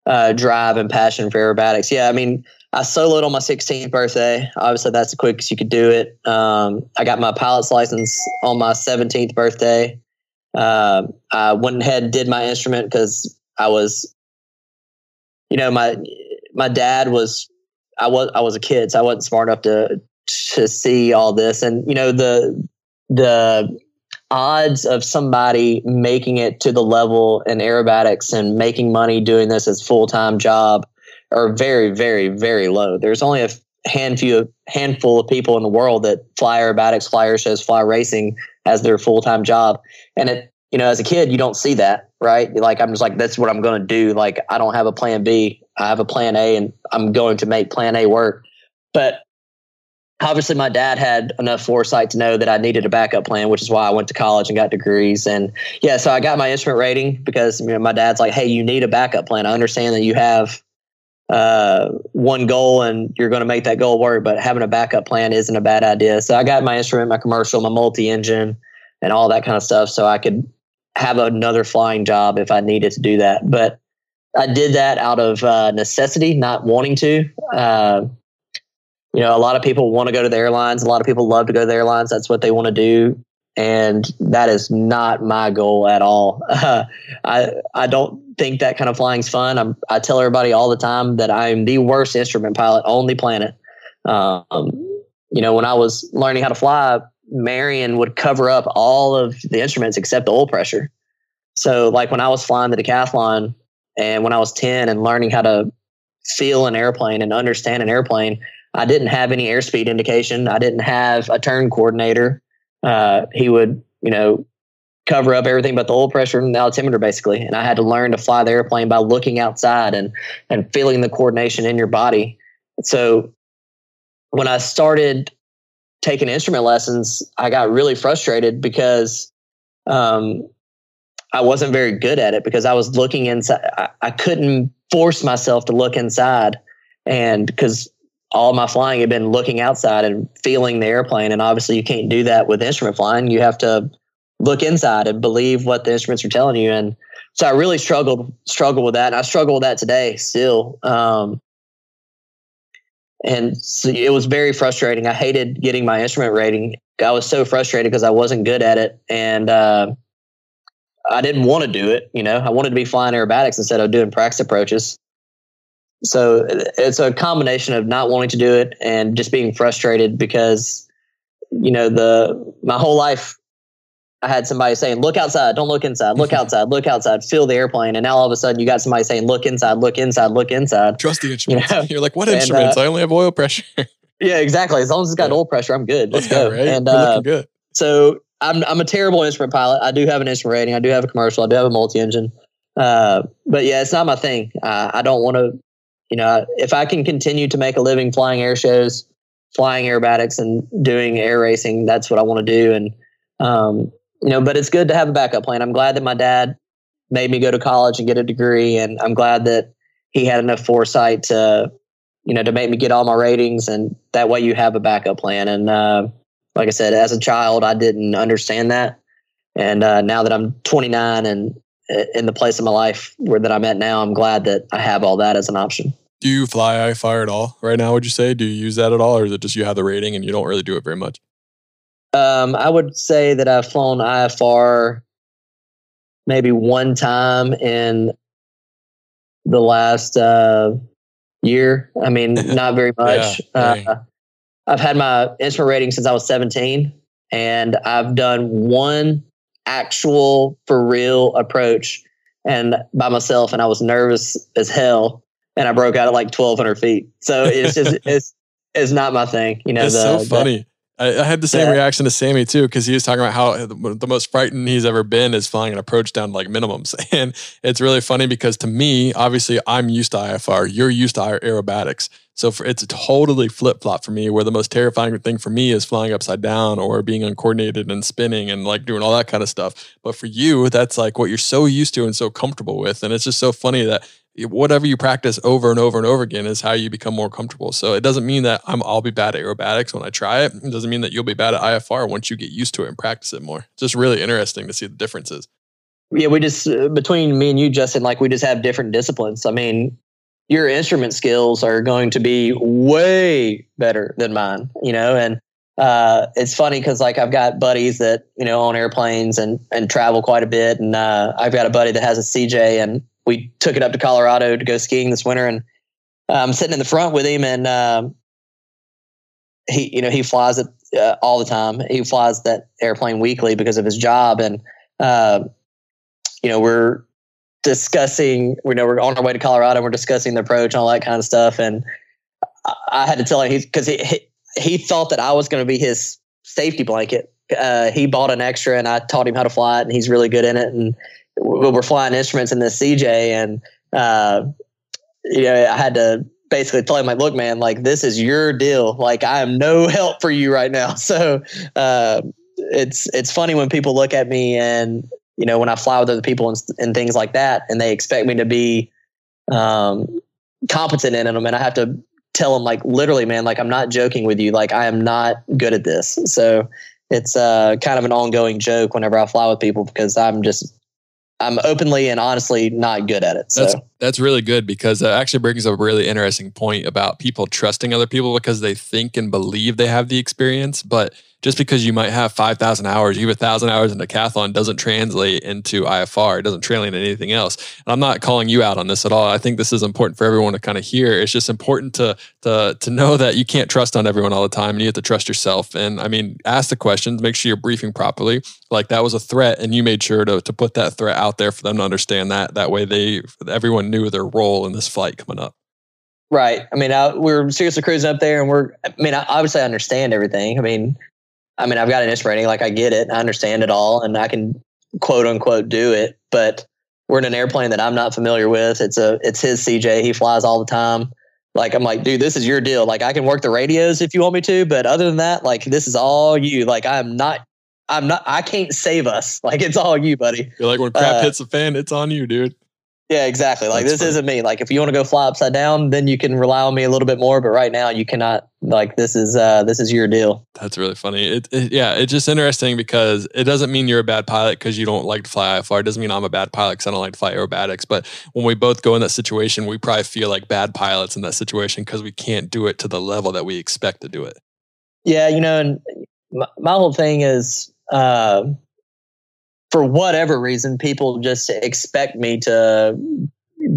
Speaker 2: uh, drive and passion for aerobatics. Yeah, I mean, I soloed on my 16th birthday. Obviously, that's the quickest you could do it. Um, I got my pilot's license on my 17th birthday. Uh, I went ahead did my instrument because I was, you know, my my dad was I was I was a kid, so I wasn't smart enough to to see all this. And you know the the odds of somebody making it to the level in aerobatics and making money doing this as full-time job are very very very low. There's only a handful handful of people in the world that fly aerobatics fly shows fly racing as their full-time job. And it you know as a kid you don't see that right? Like i'm just like that's what i'm going to do. Like i don't have a plan b. I have a plan a and i'm going to make plan a work. But obviously my dad had enough foresight to know that I needed a backup plan, which is why I went to college and got degrees. And yeah, so I got my instrument rating because you know, my dad's like, Hey, you need a backup plan. I understand that you have uh, one goal and you're going to make that goal work, but having a backup plan isn't a bad idea. So I got my instrument, my commercial, my multi engine, and all that kind of stuff, so I could have another flying job if I needed to do that. But I did that out of uh, necessity, not wanting to. Uh, you know, a lot of people want to go to the airlines. A lot of people love to go to the airlines. That's what they want to do, and that is not my goal at all. Uh, <laughs> I I don't think that kind of flying's fun. I'm, I tell everybody all the time that I'm the worst instrument pilot on the planet. Um, you know, when I was learning how to fly, Marion would cover up all of the instruments except the oil pressure. So, like when I was flying the decathlon, and when I was 10 and learning how to feel an airplane and understand an airplane, I didn't have any airspeed indication. I didn't have a turn coordinator. Uh, he would, you know, cover up everything but the oil pressure and the altimeter basically. And I had to learn to fly the airplane by looking outside and and feeling the coordination in your body. So when I started taking instrument lessons, I got really frustrated because um, I wasn't very good at it because I was looking inside. I, I couldn't force myself to look inside, and because all my flying had been looking outside and feeling the airplane, and obviously you can't do that with instrument flying. You have to look inside and believe what the instruments are telling you. And so I really struggled struggled with that, and I struggle with that today still. Um, and so it was very frustrating. I hated getting my instrument rating. I was so frustrated because I wasn't good at it, and uh, I didn't want to do it. You know, I wanted to be flying aerobatics instead of doing practice approaches. So it's a combination of not wanting to do it and just being frustrated because, you know, the my whole life I had somebody saying, "Look outside, don't look inside. Look <laughs> outside, look outside. Feel the airplane." And now all of a sudden, you got somebody saying, "Look inside, look inside, look inside."
Speaker 1: Trust the <laughs> instruments. You know? You're like, "What instruments? And, uh, I only have oil pressure." <laughs>
Speaker 2: yeah, exactly. As long as it's got yeah. oil pressure, I'm good. Let's
Speaker 1: yeah,
Speaker 2: go.
Speaker 1: Right? And uh, looking good.
Speaker 2: So I'm I'm a terrible instrument pilot. I do have an instrument rating. I do have a commercial. I do have a multi engine. Uh, but yeah, it's not my thing. Uh, I don't want to. You know, if I can continue to make a living flying air shows, flying aerobatics, and doing air racing, that's what I want to do. And um, you know, but it's good to have a backup plan. I'm glad that my dad made me go to college and get a degree, and I'm glad that he had enough foresight to, you know, to make me get all my ratings, and that way you have a backup plan. And uh, like I said, as a child, I didn't understand that, and uh, now that I'm 29 and uh, in the place of my life where that I'm at now, I'm glad that I have all that as an option.
Speaker 1: Do you fly IFR at all right now? Would you say? Do you use that at all, or is it just you have the rating and you don't really do it very much?
Speaker 2: Um, I would say that I've flown IFR maybe one time in the last uh, year. I mean, <laughs> not very much. yeah, uh, I've had my instrument rating since I was 17, and I've done one actual for real approach and by myself, and I was nervous as hell, and I broke out at like 1,200 feet. So it's just <laughs> it's it's not my thing. You know,
Speaker 1: it's the, so funny. I, I had the same reaction to Sammy too, because he was talking about how the, the, most frightened he's ever been is flying an approach down to like minimums. <laughs> And it's really funny because to me, obviously, I'm used to IFR. You're used to aerobatics. So for, it's a totally flip flop for me, where the most terrifying thing for me is flying upside down or being uncoordinated and spinning and like doing all that kind of stuff. But for you, that's like what you're so used to and so comfortable with. And it's just so funny that whatever you practice over and over and over again is how you become more comfortable. So it doesn't mean that I'm I'll be bad at aerobatics when I try it. It doesn't mean that you'll be bad at IFR once you get used to it and practice it more. It's just really interesting to see the differences.
Speaker 2: Yeah, we just uh, between me and you, Justin, like we just have different disciplines. I mean, your instrument skills are going to be way better than mine, you know, and uh, it's funny because like I've got buddies that you know own airplanes and and travel quite a bit, and uh, I've got a buddy that has a CJ, and we took it up to Colorado to go skiing this winter, and I'm sitting in the front with him, and um, he, you know, he flies it uh, all the time. He flies that airplane weekly because of his job, and uh, you know, we're discussing. We know we're on our way to Colorado. We're discussing the approach and all that kind of stuff, and I, I had to tell him because he, he he thought that I was going to be his safety blanket. Uh, he bought an extra, and I taught him how to fly it, and he's really good in it, and we're flying instruments in this CJ, and uh, you know, I had to basically tell him like, look, man, like this is your deal. Like I am no <laughs> help for you right now. <laughs> So uh, it's it's funny when people look at me and you know when I fly with other people and, and things like that, and they expect me to be um, competent in them and I have to tell them like literally, man, like I'm not joking with you. Like I am not good at this. So it's uh, kind of an ongoing joke whenever I fly with people because I'm just I'm openly and honestly not good at it. So
Speaker 1: that's, that's really good because that actually brings up a really interesting point about people trusting other people because they think and believe they have the experience, but just because you might have 5,000 hours, you have 1,000 hours in decathlon doesn't translate into IFR. It doesn't translate into anything else. And I'm not calling you out on this at all. I think this is important for everyone to kind of hear. It's just important to, to, to know that you can't trust on everyone all the time and you have to trust yourself. And I mean, ask the questions, make sure you're briefing properly. Like that was a threat and you made sure to, to put that threat out there for them to understand that. That way they, everyone knew their role in this fight coming up.
Speaker 2: Right. I mean, I, we're seriously cruising up there and we're, I mean, I, obviously I understand everything. I mean, I mean, I've got an instrument rating, like I get it, I understand it all, and I can quote unquote do it. But we're in an airplane that I'm not familiar with. It's a it's his CJ. He flies all the time. Like I'm like, dude, this is your deal. Like I can work the radios if you want me to, but other than that, like this is all you. Like I'm not I'm not I can't save us. <laughs> Like it's all you, buddy.
Speaker 1: You're like when crap uh, hits the fan, it's on you, dude.
Speaker 2: Yeah, exactly. Like That's this funny. isn't me. Like if you want to go fly upside down, then you can rely on me a little bit more. But right now, you cannot. Like this is uh this is your deal.
Speaker 1: That's really funny. It, it yeah, it's just interesting because it doesn't mean you're a bad pilot because you don't like to fly IFR. It doesn't mean I'm a bad pilot because I don't like to fly aerobatics. But when we both go in that situation, we probably feel like bad pilots in that situation because we can't do it to the level that we expect to do it.
Speaker 2: Yeah, you know, and my, my whole thing is. Uh, for whatever reason, people just expect me to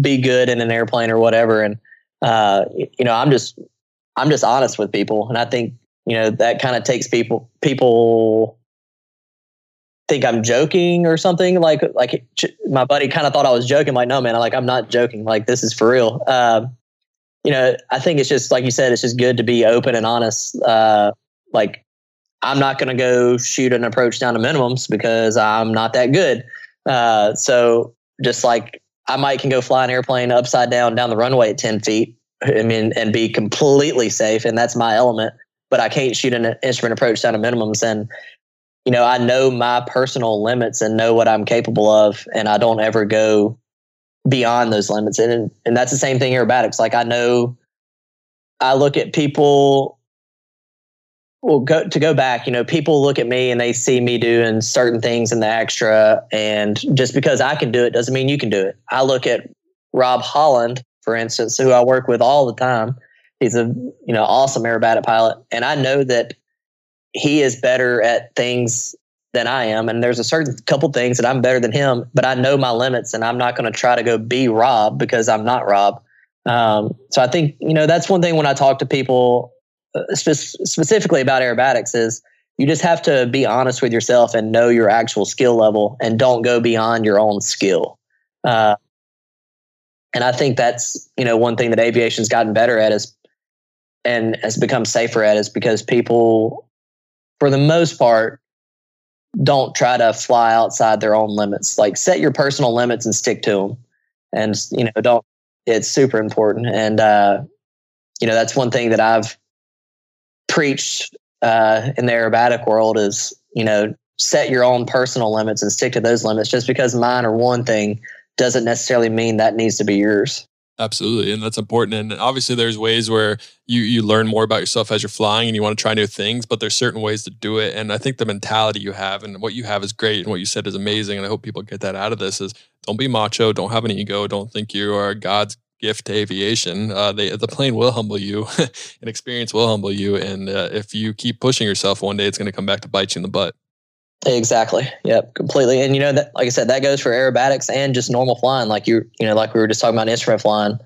Speaker 2: be good in an airplane or whatever. And, uh, you know, I'm just, I'm just honest with people. And I think, you know, that kind of takes people, people think I'm joking or something like, like my buddy kind of thought I was joking. Like, no, man, I'm like, I'm not joking. Like, this is for real. Uh, you know, I think it's just, like you said, it's just good to be open and honest. Uh, like, I'm not going to go shoot an approach down to minimums because I'm not that good. Uh, so just like I might can go fly an airplane upside down down the runway at 10 feet. I mean, and be completely safe. And that's my element, but I can't shoot an instrument approach down to minimums. And, you know, I know my personal limits and know what I'm capable of. And I don't ever go beyond those limits. And, and that's the same thing aerobatics. Like I know I look at people well go to go back you know people look at me and they see me doing certain things in the extra and just because i can do it doesn't mean you can do it. I look at rob holland for instance who i work with all the time. He's a you know awesome aerobatic pilot and i know that he is better at things than i am and there's a certain couple things that i'm better than him but i know my limits and i'm not going to try to go be rob because i'm not rob. Um, so i think you know that's one thing when i talk to people spe- specifically about aerobatics is you just have to be honest with yourself and know your actual skill level and don't go beyond your own skill. Uh, and I think that's you know one thing that aviation's gotten better at is and has become safer at is because people, for the most part, don't try to fly outside their own limits. Like set your personal limits and stick to them. And you know don't. It's super important. And uh, you know that's one thing that I've preached uh, in the aerobatic world is, you know, set your own personal limits and stick to those limits. Just because mine are one thing doesn't necessarily mean that needs to be yours.
Speaker 1: Absolutely, and that's important. And obviously, there's ways where you you learn more about yourself as you're flying, and you want to try new things. But there's certain ways to do it. And I think the mentality you have and what you have is great, and what you said is amazing. And I hope people get that out of this: is don't be macho, don't have an ego, don't think you are God's gift to aviation. Uh, they, the plane will humble you, <laughs> and experience will humble you. And uh, if you keep pushing yourself, one day it's going to come back to bite you in the butt.
Speaker 2: Exactly. Yep. Completely. And you know that, like I said, that goes for aerobatics and just normal flying. Like you, you know, like we were just talking about instrument flying.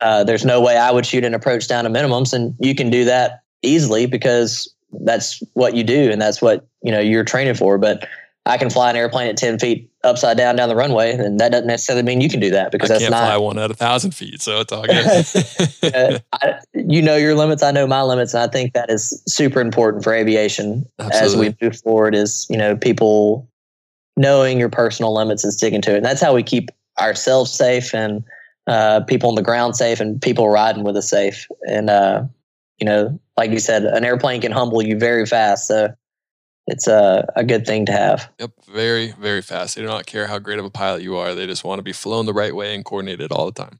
Speaker 2: Uh, there's no way I would shoot an approach down to minimums, and you can do that easily because that's what you do and that's what you know you're training for. But I can fly an airplane at 10 feet upside down down the runway, and that doesn't necessarily mean you can do that because I that's
Speaker 1: can't
Speaker 2: not
Speaker 1: fly one at a thousand feet. So it's all <laughs> good.
Speaker 2: uh, I, you know your limits. I know my limits. And I think that is super important for aviation Absolutely. as we move forward is, you know, people knowing your personal limits and sticking to it. And that's how we keep ourselves safe and uh, people on the ground safe and people riding with us safe. And, uh, you know, like you said, an airplane can humble you very fast. So it's a, a good thing to have.
Speaker 1: Yep, very, very fast. They do not care how great of a pilot you are. They just want to be flown the right way and coordinated all the time.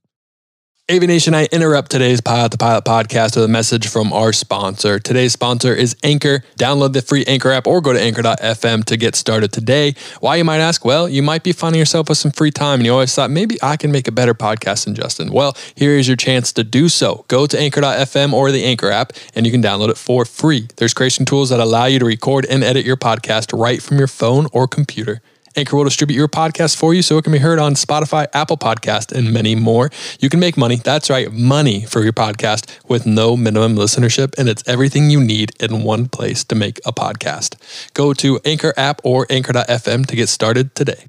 Speaker 1: Aviation, I interrupt today's Pilot to Pilot podcast with a message from our sponsor. Today's sponsor is Anchor. Download the free Anchor app or go to anchor.fm to get started today. Why, you might ask? Well, you might be finding yourself with some free time and you always thought, maybe I can make a better podcast than Justin. Well, here is your chance to do so. Go to anchor.fm or the Anchor app and you can download it for free. There's creation tools that allow you to record and edit your podcast right from your phone or computer. Anchor will distribute your podcast for you so it can be heard on Spotify, Apple Podcast, and many more. You can make money. That's right, money for your podcast with no minimum listenership, and it's everything you need in one place to make a podcast. Go to Anchor app or anchor.fm to get started today.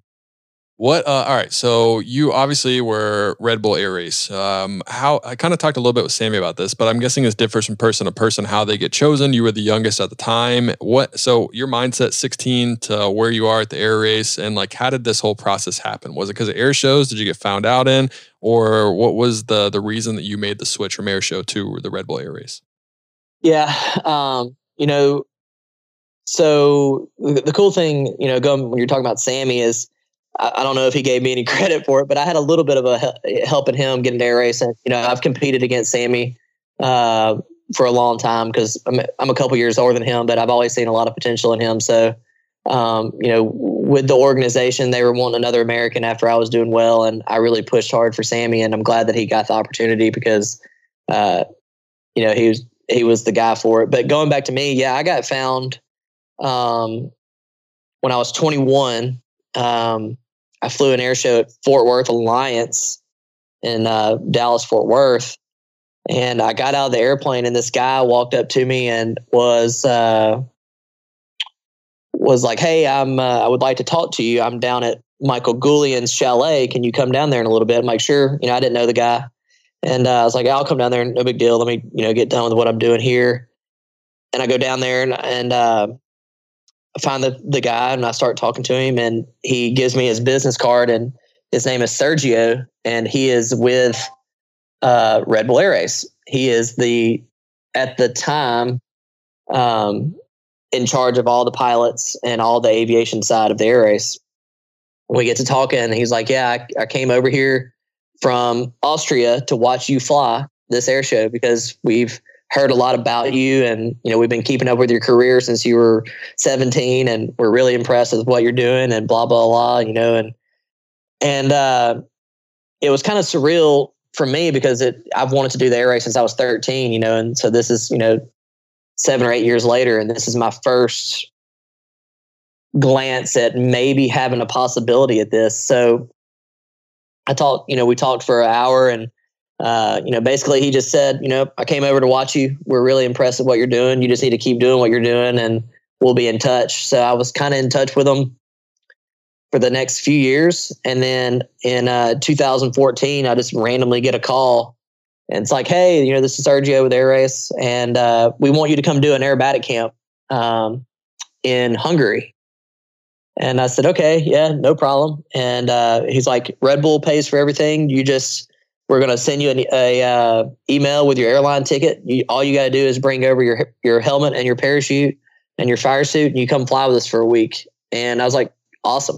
Speaker 1: What? Uh, all right. So you obviously were Red Bull Air Race. Um, how? I kind of talked a little bit with Sammy about this, but I'm guessing this differs from person to person how they get chosen. You were the youngest at the time. What? So your mindset, 16 to where you are at the Air Race, and like, how did this whole process happen? Was it because of air shows? Did you get found out in, or what was the the reason that you made the switch from air show to the Red Bull Air Race?
Speaker 2: Yeah. Um, you know, so the, cool thing, you know, going when you're talking about Sammy is I, don't know if he gave me any <laughs> credit for it, but I had a little bit of a help in him getting to air race. And, you know, I've competed against Sammy uh, for a long time because I'm, I'm a couple years older than him, but I've always seen a lot of potential in him. So, um, you know, with the organization, they were wanting another American after I was doing well, and I really pushed hard for Sammy, and I'm glad that he got the opportunity because, uh, you know, he was he was the guy for it. But going back to me, yeah, I got found um, when I was 21. Um, I flew an air show at Fort Worth Alliance in uh, Dallas, Fort Worth. And I got out of the airplane, and this guy walked up to me and was uh, was like, "Hey, I'm uh, I would like to talk to you. I'm down at Michael Goulian's chalet. Can you come down there in a little bit?" I'm like, "Sure." You know, I didn't know the guy, and uh, I was like, "I'll come down there. No big deal. Let me you know get done with what I'm doing here." And I go down there, and, and uh, find the, the guy and I start talking to him and he gives me his business card and his name is Sergio and he is with uh, Red Bull Air Race. He is the at the time um, in charge of all the pilots and all the aviation side of the air race. We get to talking and he's like, "Yeah, I, I came over here from Austria to watch you fly this air show because we've heard a lot about you and you know we've been keeping up with your career since you were 17 and we're really impressed with what you're doing and blah blah blah you know and and uh, it was kind of surreal for me because it I've wanted to do the air race since I was 13 you know and so this is you know seven or eight years later and this is my first glance at maybe having a possibility at this. So I talked you know we talked for an hour and uh, you know, basically he just said, you know, I came over to watch you. We're really impressed with what you're doing. You just need to keep doing what you're doing and we'll be in touch. So I was kind of in touch with him for the next few years. And then in uh, 2014, I just randomly get a call and it's like, hey, you know, this is Sergio with Air Race and uh, we want you to come do an aerobatic camp um, in Hungary. And I said, okay, yeah, no problem. And uh, he's like, Red Bull pays for everything. You just we're going to send you an a, uh, email with your airline ticket. You, all you got to do is bring over your your helmet and your parachute and your fire suit, and you come fly with us for a week. And I was like, awesome.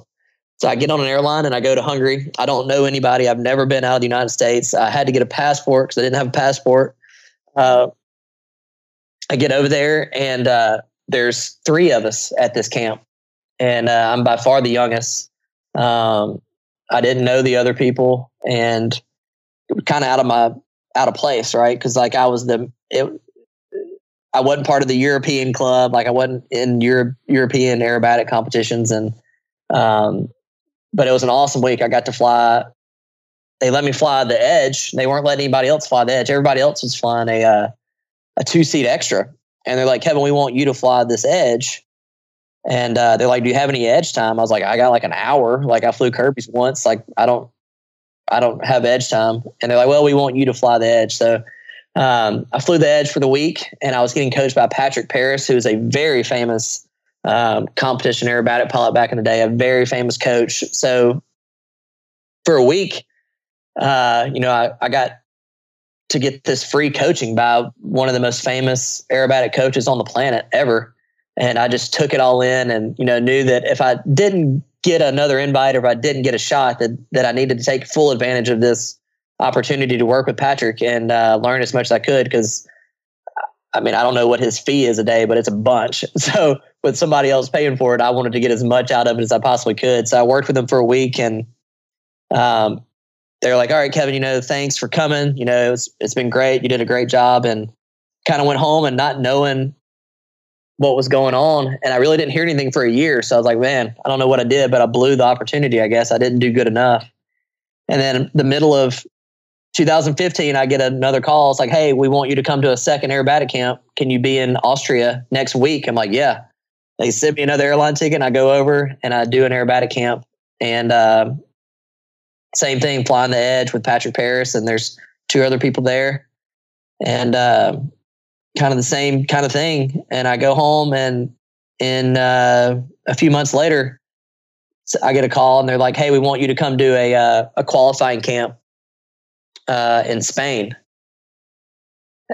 Speaker 2: So I get on an airline and I go to Hungary. I don't know anybody. I've never been out of the United States. I had to get a passport because I didn't have a passport. Uh, I get over there and uh, there's three of us at this camp, and uh, I'm by far the youngest. Um, I didn't know the other people, and kind of out of my out of place, right? Because like I was the it, I wasn't part of the European club, like I wasn't in Europe European aerobatic competitions, and um, but it was an awesome week. I got to fly. They let me fly the edge. They weren't letting anybody else fly the edge. Everybody else was flying a uh, a two seat extra, and they're like, Kevin, we want you to fly this edge. And uh, they're like, "Do you have any edge time?" I was like, "I got like an hour. Like I flew Kirby's once. Like I don't I don't have edge time. And they're like, well, we want you to fly the edge. So um, I flew the edge for the week and I was getting coached by Patrick Paris, who is a very famous um, competition aerobatic pilot back in the day, a very famous coach. So for a week, uh, you know, I, I got to get this free coaching by one of the most famous aerobatic coaches on the planet ever. And I just took it all in and, you know, knew that if I didn't get another invite or if I didn't get a shot that that I needed to take full advantage of this opportunity to work with Patrick and uh, learn as much as I could because I mean I don't know what his fee is a day, but it's a bunch. <laughs> So with somebody else paying for it, I wanted to get as much out of it as I possibly could. So I worked with him for a week and um, they're like, all right, Kevin, you know, thanks for coming. You know, it's, it's been great. You did a great job and kind of went home and not knowing what was going on. And I really didn't hear anything for a year. So I was like, man, I don't know what I did, but I blew the opportunity. I guess I didn't do good enough. And then the middle of 2015, I get another call. It's like, hey, we want you to come to a second aerobatic camp. Can you be in Austria next week? I'm like, yeah. They send me another airline ticket and I go over and I do an aerobatic camp. And uh, same thing, flying the edge with Patrick Paris, and there's two other people there, and uh, kind of the same kind of thing. And I go home, and in uh, a few months later, I get a call, and they're like, "Hey, we want you to come do a uh, a qualifying camp uh, in Spain."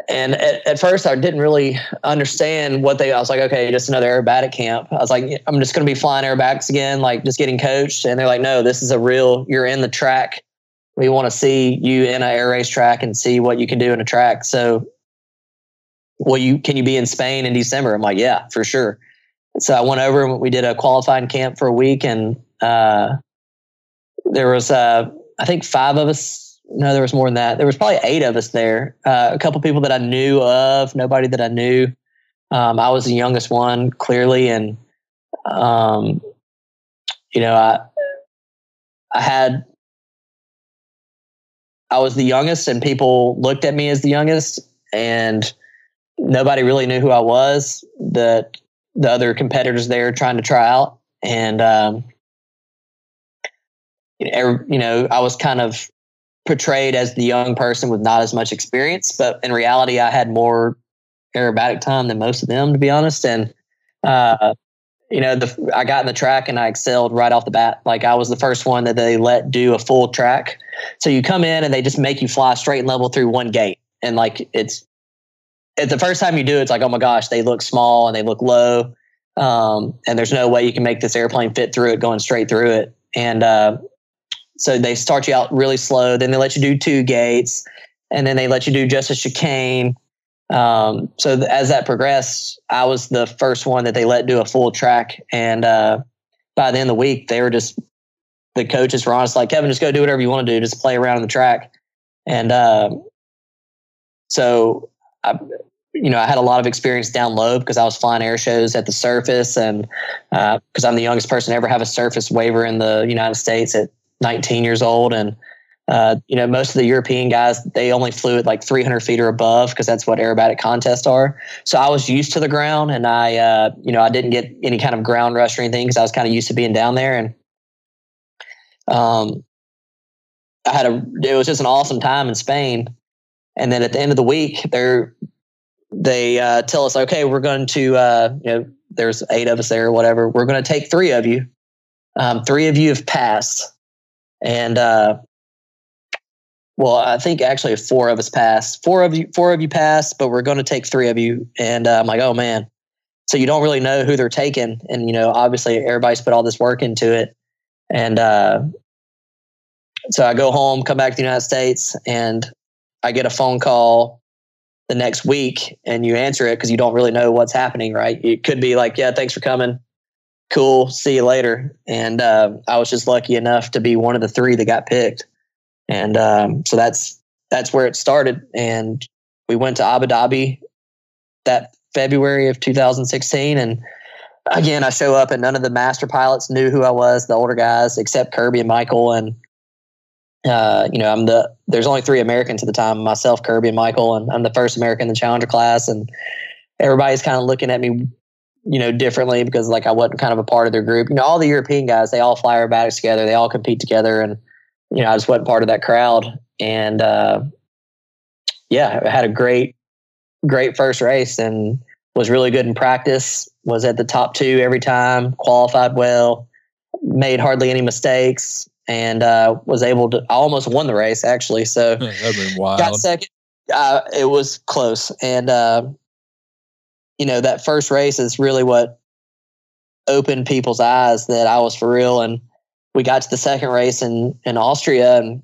Speaker 2: And at, at, first, I didn't really understand what they. I was like, okay, just another aerobatic camp. I was like, I'm just going to be flying aerobatics again, like just getting coached. And they're like, no, this is a real. You're in the track. We want to see you in an air race track and see what you can do in a track. So, well, you can you be in Spain in December? I'm like, yeah, for sure. So I went over and we did a qualifying camp for a week, and uh, there was, uh, I think, five of us no, there was more than that. There was probably eight of us there. Uh, a couple people that I knew of, nobody that I knew. Um, I was the youngest one, clearly, and um, you know, I I had I was the youngest, and people looked at me as the youngest, and nobody really knew who I was. The the other competitors there trying to try out, and um, you know, I was kind of portrayed as the young person with not as much experience, but in reality, I had more aerobatic time than most of them, to be honest. And uh, you know, the I got in the track and I excelled right off the bat. Like I was the first one that they let do a full track. So you come in and they just make you fly straight and level through one gate, and like it's at the first time you do, it's like, oh my gosh, they look small and they look low. Um, and there's no way you can make this airplane fit through it going straight through it. And uh, so they start you out really slow, then they let you do two gates, and then they let you do just a chicane. Um, so th- as that progressed, I was the first one that they let do a full track, and uh, by the end of the week, they were just the coaches were honest, like Kevin, just go do whatever you want to do, just play around in the track, and uh, so I, you know, I had a lot of experience down low because I was flying air shows at the surface, and because uh, I'm the youngest person to ever have a surface waiver in the United States at 19 years old and uh, you know, most of the European guys, they only flew at like 300 feet or above because that's what aerobatic contests are. So I was used to the ground and I, uh, you know, I didn't get any kind of ground rush or anything because I was kind of used to being down there. And um, I had a, it was just an awesome time in Spain. And then at the end of the week, they're, they uh, tell us, okay, we're going to, uh, you know, there's eight of us there or whatever. We're going to take three of you. Um, three of you have passed and uh, well, I think actually four of us passed. Four of you, four of you passed, but we're going to take three of you. And uh, I'm like, oh man. So you don't really know who they're taking, and you know, obviously everybody's put all this work into it. And uh, so I go home, come back to the United States, and I get a phone call the next week, and you answer it because you don't really know what's happening, right? It could be like, yeah, thanks for coming cool, see you later. And uh, I was just lucky enough to be one of the three that got picked. And um, so that's that's where it started. And we went to Abu Dhabi that February of 2016. And again, I show up and none of the master pilots knew who I was, the older guys, except Kirby and Michael. And uh, you know, I'm the there's only three Americans at the time, myself, Kirby, and Michael, and I'm the first American in the Challenger class. And everybody's kind of looking at me you know, differently because like I wasn't kind of a part of their group. You know, all the European guys, they all fly aerobatics together, they all compete together, and you know, I just wasn't part of that crowd. And uh, yeah, I had a great, great first race and was really good in practice. Was at the top two every time, qualified well, made hardly any mistakes, and uh, was able to. I almost won the race actually. So <laughs> got second. Uh, it was close, and uh, you know, that first race is really what opened people's eyes that I was for real. And we got to the second race in, in Austria and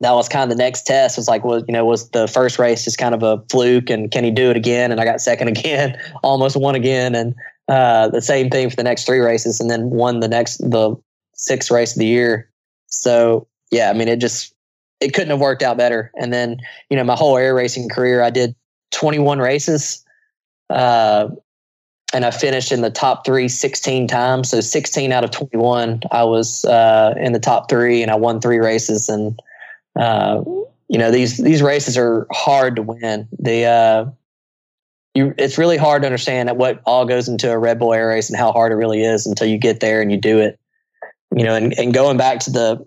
Speaker 2: that was kind of the next test. Was like, was you know, was the first race just kind of a fluke, and can he do it again? And I got second <laughs> again, almost won again, and uh, the same thing for the next three races, and then won the next the sixth race of the year. So yeah, I mean, it just it couldn't have worked out better. And then you know, my whole air racing career, I did 21 races. Uh, and I finished in the top three 16 times. So 16 out of 21, I was uh, in the top three, and I won three races. And uh, you know these these races are hard to win. The uh, you, it's really hard to understand what all goes into a Red Bull Air Race and how hard it really is until you get there and you do it. You know, and, and going back to the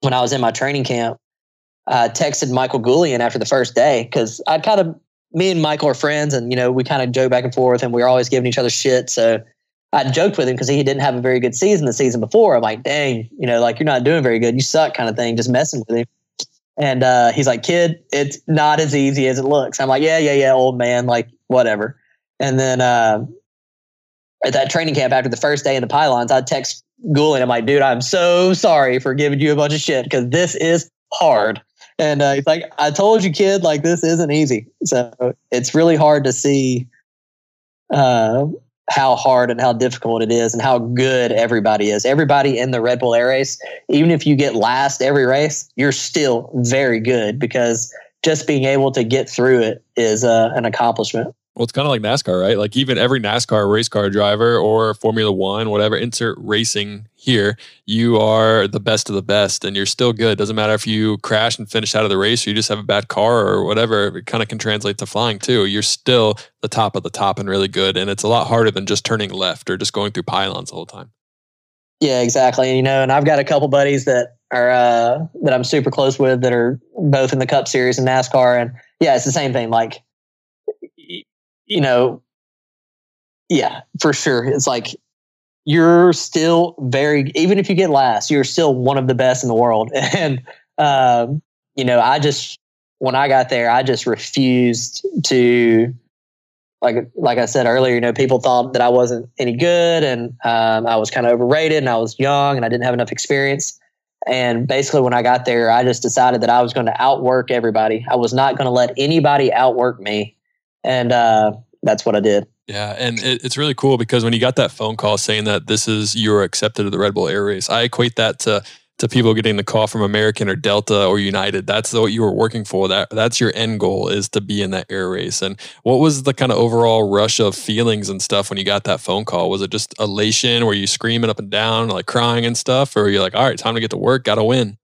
Speaker 2: when I was in my training camp, I texted Michael Goulian after the first day because I'd kind of me and Michael are friends, and you know we kind of joke back and forth, and we are always giving each other shit. So I joked with him because he didn't have a very good season the season before. I'm like, dang, you know, like you're not doing very good. You suck, kind of thing. Just messing with him. And uh, he's like, kid, it's not as easy as it looks. I'm like, yeah, yeah, yeah, old man, like whatever. And then uh, at that training camp after the first day in the pylons, I text Goulian. I'm like, dude, I'm so sorry for giving you a bunch of shit because this is hard. And uh, he's like, I told you, kid, like this isn't easy. So it's really hard to see uh, how hard and how difficult it is and how good everybody is. Everybody in the Red Bull Air Race, even if you get last every race, you're still very good because just being able to get through it is uh, an accomplishment.
Speaker 1: Well, it's kind of like NASCAR, right? Like even every NASCAR race car driver or Formula One, whatever, insert racing here, you are the best of the best and you're still good. Doesn't matter if you crash and finish out of the race or you just have a bad car or whatever. It kind of can translate to flying too. You're still the top of the top and really good. And it's a lot harder than just turning left or just going through pylons the whole time.
Speaker 2: Yeah, exactly. You know, and I've got a couple buddies that are uh, that I'm super close with that are both in the Cup Series and NASCAR, and yeah, it's the same thing. Like you know, yeah, for sure. It's like you're still very, even if you get last, you're still one of the best in the world. <laughs> And, um, you know, I just, when I got there, I just refused to, like, like I said earlier, you know, people thought that I wasn't any good and um, I was kind of overrated and I was young and I didn't have enough experience. And basically, when I got there, I just decided that I was going to outwork everybody. I was not going to let anybody outwork me and uh, that's what I did.
Speaker 1: Yeah, and it, it's really cool because when you got that phone call saying that this is you were accepted to the Red Bull Air Race, I equate that to to people getting the call from American or Delta or United. That's what you were working for. That that's your end goal is to be in that air race. And what was the kind of overall rush of feelings and stuff when you got that phone call? Was it just elation? Were you screaming up and down, like crying and stuff, or you're like, all right, time to get to work, got to win?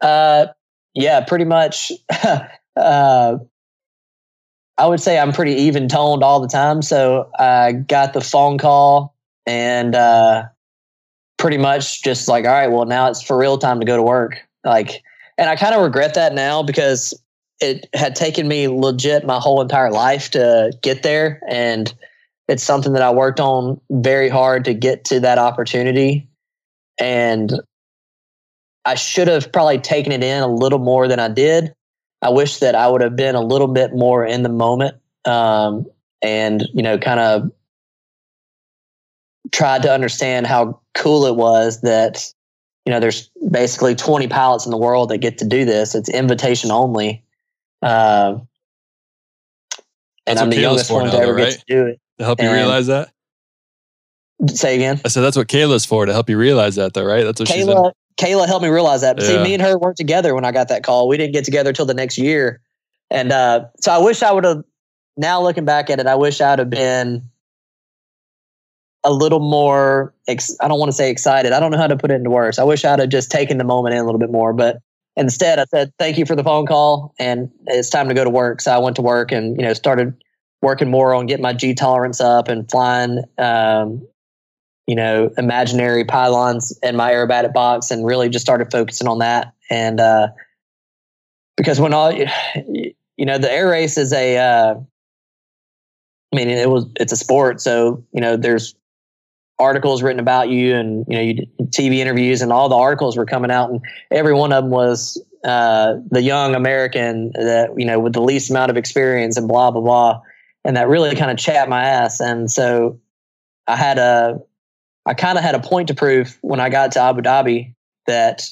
Speaker 2: Uh, yeah, pretty much. <laughs> uh, I would say I'm pretty even toned all the time. So I got the phone call and uh, pretty much just like, all right, well, now it's for real time to go to work. Like, and I kind of regret that now because it had taken me legit my whole entire life to get there. And it's something that I worked on very hard to get to that opportunity. And I should have probably taken it in a little more than I did. I wish that I would have been a little bit more in the moment um, and, you know, kind of tried to understand how cool it was that, you know, there's basically 20 pilots in the world that get to do this. It's invitation only. Uh, and I'm the youngest one to ever right? get to do it.
Speaker 1: To help you and, realize that?
Speaker 2: Say again.
Speaker 1: I said that's what Kayla's for to help you realize that, though, right? That's what
Speaker 2: Kayla, Kayla helped me realize that. But yeah. see, me and her weren't together when I got that call. We didn't get together till the next year. And uh, so I wish I would have, now looking back at it, I wish I'd have been a little more, ex- I don't want to say excited. I don't know how to put it into words. I wish I'd have just taken the moment in a little bit more. But instead, I said, thank you for the phone call. And it's time to go to work. So I went to work and, you know, started working more on getting my G tolerance up and flying um, you know, imaginary pylons in my aerobatic box and really just started focusing on that. And uh, because when all, <sighs> you know, the air race is a, uh, I mean, it was, it's a sport. So, you know, there's articles written about you and, you know, you TV interviews and all the articles were coming out and every one of them was uh, the young American that, you know, with the least amount of experience and blah, blah, blah. And that really kind of chapped my ass. And so I had a, I kind of had a point to prove when I got to Abu Dhabi that,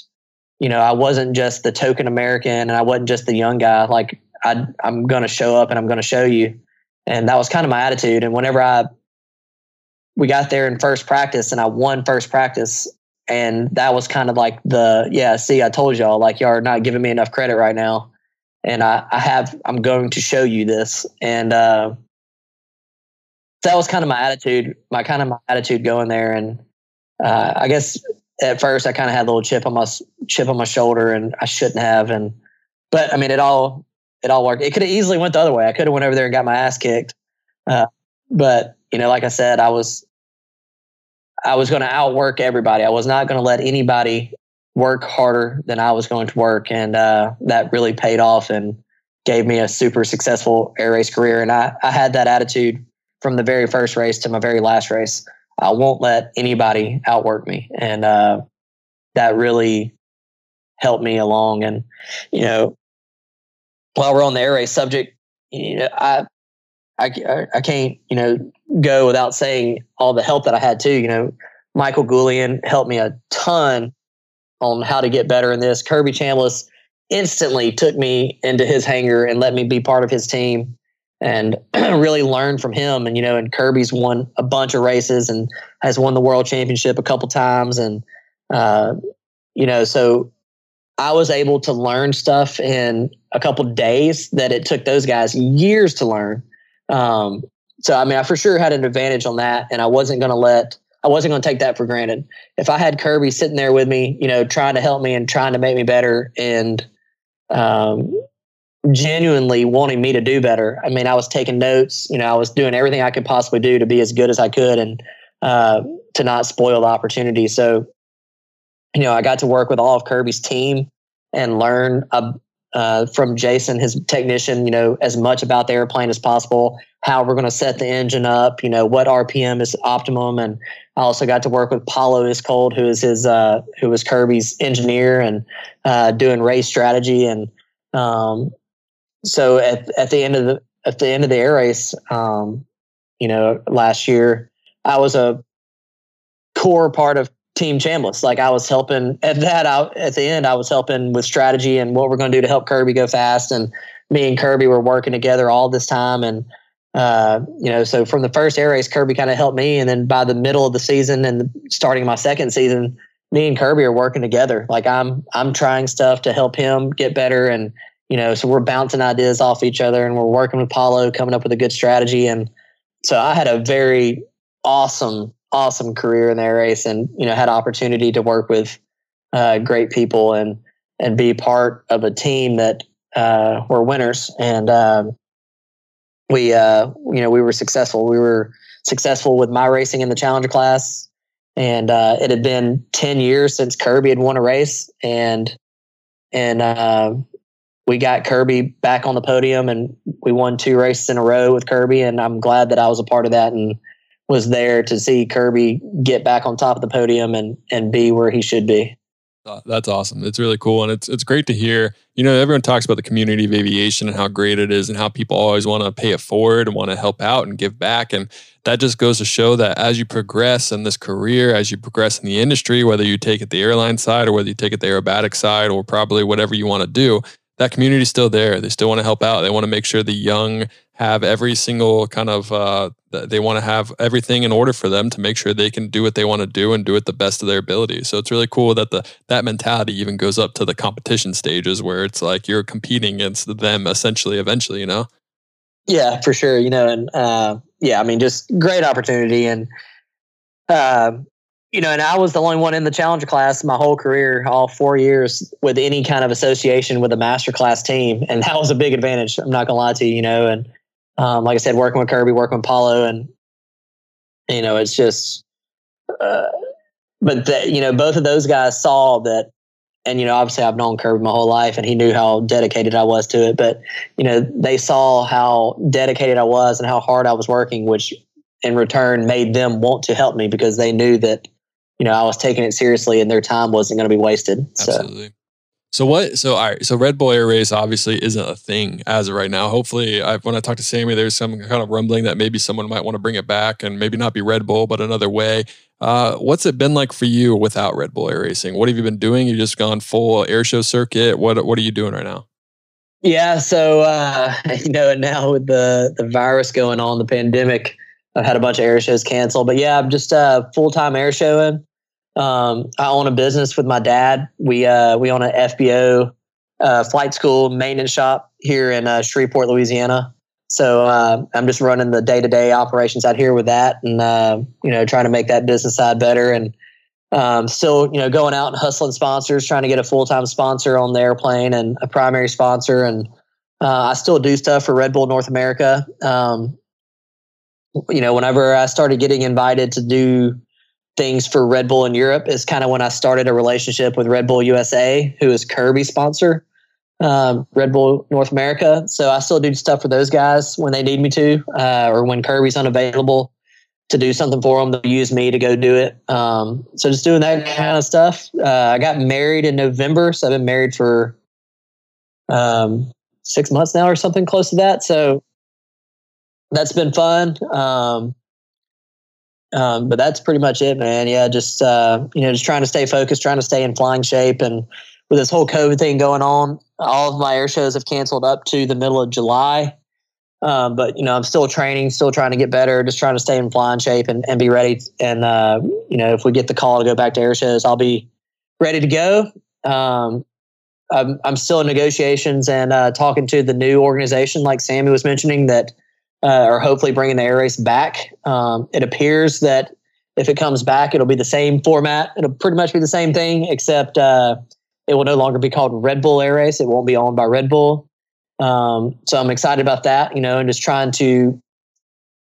Speaker 2: you know, I wasn't just the token American and I wasn't just the young guy. Like I, I'm going to show up and I'm going to show you. And that was kind of my attitude. And whenever I, we got there in first practice and I won first practice, and that was kind of like the yeah see i told y'all like y'all are not giving me enough credit right now and i i have i'm going to show you this and uh that was kind of my attitude my kind of my attitude going there and uh i guess at first i kind of had a little chip on my chip on my shoulder and i shouldn't have and but i mean it all it all worked it could have easily went the other way i could have went over there and got my ass kicked uh, but you know like i said i was I was going to outwork everybody. I was not going to let anybody work harder than I was going to work. And uh, that really paid off and gave me a super successful air race career. And I, I had that attitude from the very first race to my very last race. I won't let anybody outwork me. And uh, that really helped me along. And, you know, while we're on the air race subject, you know, I, I, I can't, you know, go without saying all the help that I had too. You know, Michael Goulian helped me a ton on how to get better in this. Kirby Chambliss instantly took me into his hangar and let me be part of his team and <clears throat> really learn from him. And, you know, and Kirby's won a bunch of races and has won the world championship a couple times. And, uh, you know, so I was able to learn stuff in a couple days that it took those guys years to learn. Um, so I mean, I for sure had an advantage on that, and I wasn't going to let I wasn't going to take that for granted. If I had Kirby sitting there with me, you know, trying to help me and trying to make me better, and um, genuinely wanting me to do better. I mean, I was taking notes. You know, I was doing everything I could possibly do to be as good as I could, and uh, to not spoil the opportunity. So, you know, I got to work with all of Kirby's team and learn a, uh, from Jason, his technician, you know, as much about the airplane as possible, how we're going to set the engine up, you know, what RPM is optimum. And I also got to work with Paulo Iscold, who is his, uh, who was Kirby's engineer and uh, doing race strategy. And um, so at, at the end of the, at the end of the air race, um, you know, last year, I was a core part of Team Chambliss. Like I was helping at that out at the end, I was helping with strategy and what we're going to do to help Kirby go fast. And me and Kirby were working together all this time. And uh, you know, so from the first air race, Kirby kind of helped me, and then by the middle of the season and starting my second season, me and Kirby are working together. Like I'm I'm trying stuff to help him get better, and you know, so we're bouncing ideas off each other, and we're working with Paulo, coming up with a good strategy. And so I had a very awesome awesome career in the race and you know had opportunity to work with uh, great people and and be part of a team that uh, were winners. And um, we uh, you know we were successful. We were successful with my racing in the challenger class. And uh, it had been 10 years since kirby had won a race. And and uh, we got kirby back on the podium and we won two races in a row with kirby and i'm glad that i was a part of that and was there to see Kirby get back on top of the podium and and be where he should be.
Speaker 1: Uh, that's awesome. It's really cool, and it's it's great to hear. You know, everyone talks about the community of aviation and how great it is, and how people always want to pay it forward and want to help out and give back. And that just goes to show that as you progress in this career, as you progress in the industry, whether you take it the airline side or whether you take it the aerobatic side, or probably whatever you want to do, that community is still there. They still want to help out. They want to make sure the young have every single kind of uh, they want to have everything in order for them to make sure they can do what they want to do and do it the best of their ability. So it's really cool that the that mentality even goes up to the competition stages where it's like you're competing against them essentially eventually, you know.
Speaker 2: Yeah, for sure. You know, and uh, yeah, I mean, just great opportunity and. Uh, you know, and I was the only one in the challenger class my whole career, all four years, with any kind of association with a master class team, and that was a big advantage. I'm not gonna lie to you, you know, and um, like I said, working with Kirby, working with Paulo, and you know, it's just. Uh, but you know, both of those guys saw that, and you know, obviously I've known Kirby my whole life, and he knew how dedicated I was to it. But you know, they saw how dedicated I was and how hard I was working, which in return made them want to help me because they knew that you know, I was taking it seriously and their time wasn't going to be wasted.
Speaker 1: Absolutely. So. So what? So all right. So Red Bull Air Race obviously isn't a thing as of right now. Hopefully, I, when I talked to Sammy, there's some kind of rumbling that maybe someone might want to bring it back and maybe not be Red Bull, but another way. Uh, what's it been like for you without Red Bull Air Racing? What have you been doing? You just gone full air show circuit. What What are you doing right now?
Speaker 2: Yeah, so uh, <laughs> you know, now with the the virus going on, the pandemic, I've had a bunch of air shows canceled. But yeah, I'm just uh, full time air showing. Um, I own a business with my dad. We uh, we own an FBO uh, flight school maintenance shop here in uh, Shreveport, Louisiana. So uh, I'm just running the day to day operations out here with that, and uh, you know, trying to make that business side better, and um, still, you know, going out and hustling sponsors, trying to get a full time sponsor on the airplane and a primary sponsor, and uh, I still do stuff for Red Bull North America. Um, you know, whenever I started getting invited to do things for Red Bull in Europe, is kind of when I started a relationship with Red Bull USA, who is Kirby sponsor um, Red Bull North America. So I still do stuff for those guys when they need me to, uh, or when Kirby's unavailable to do something for them. They'll use me to go do it. Um, so just doing that kind of stuff. Uh, I got married in November, so I've been married for um, six months now or something close to that. So that's been fun. Um, um, but that's pretty much it, man. Yeah, just uh, you know, just trying to stay focused, trying to stay in flying shape, and with this whole COVID thing going on, all of my air shows have canceled up to the middle of July. Um, but you know, I'm still training, still trying to get better, just trying to stay in flying shape and, and be ready. And uh, you know, if we get the call to go back to air shows, I'll be ready to go. Um, I'm, I'm still in negotiations and uh, talking to the new organization, like Sammy was mentioning, that uh, are hopefully bringing the air race back. Um, it appears that if it comes back, it'll be the same format. It'll pretty much be the same thing, except uh, it will no longer be called Red Bull Air Race. It won't be owned by Red Bull. Um, so I'm excited about that, you know, and just trying to,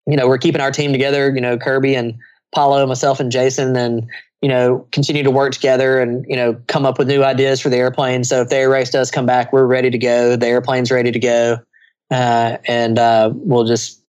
Speaker 2: you know, we're keeping our team together, you know, Kirby and Paulo, myself and Jason, and, you know, continue to work together and, you know, come up with new ideas for the airplane. So if the air race does come back, we're ready to go. The airplane's ready to go. Uh, and uh, we'll just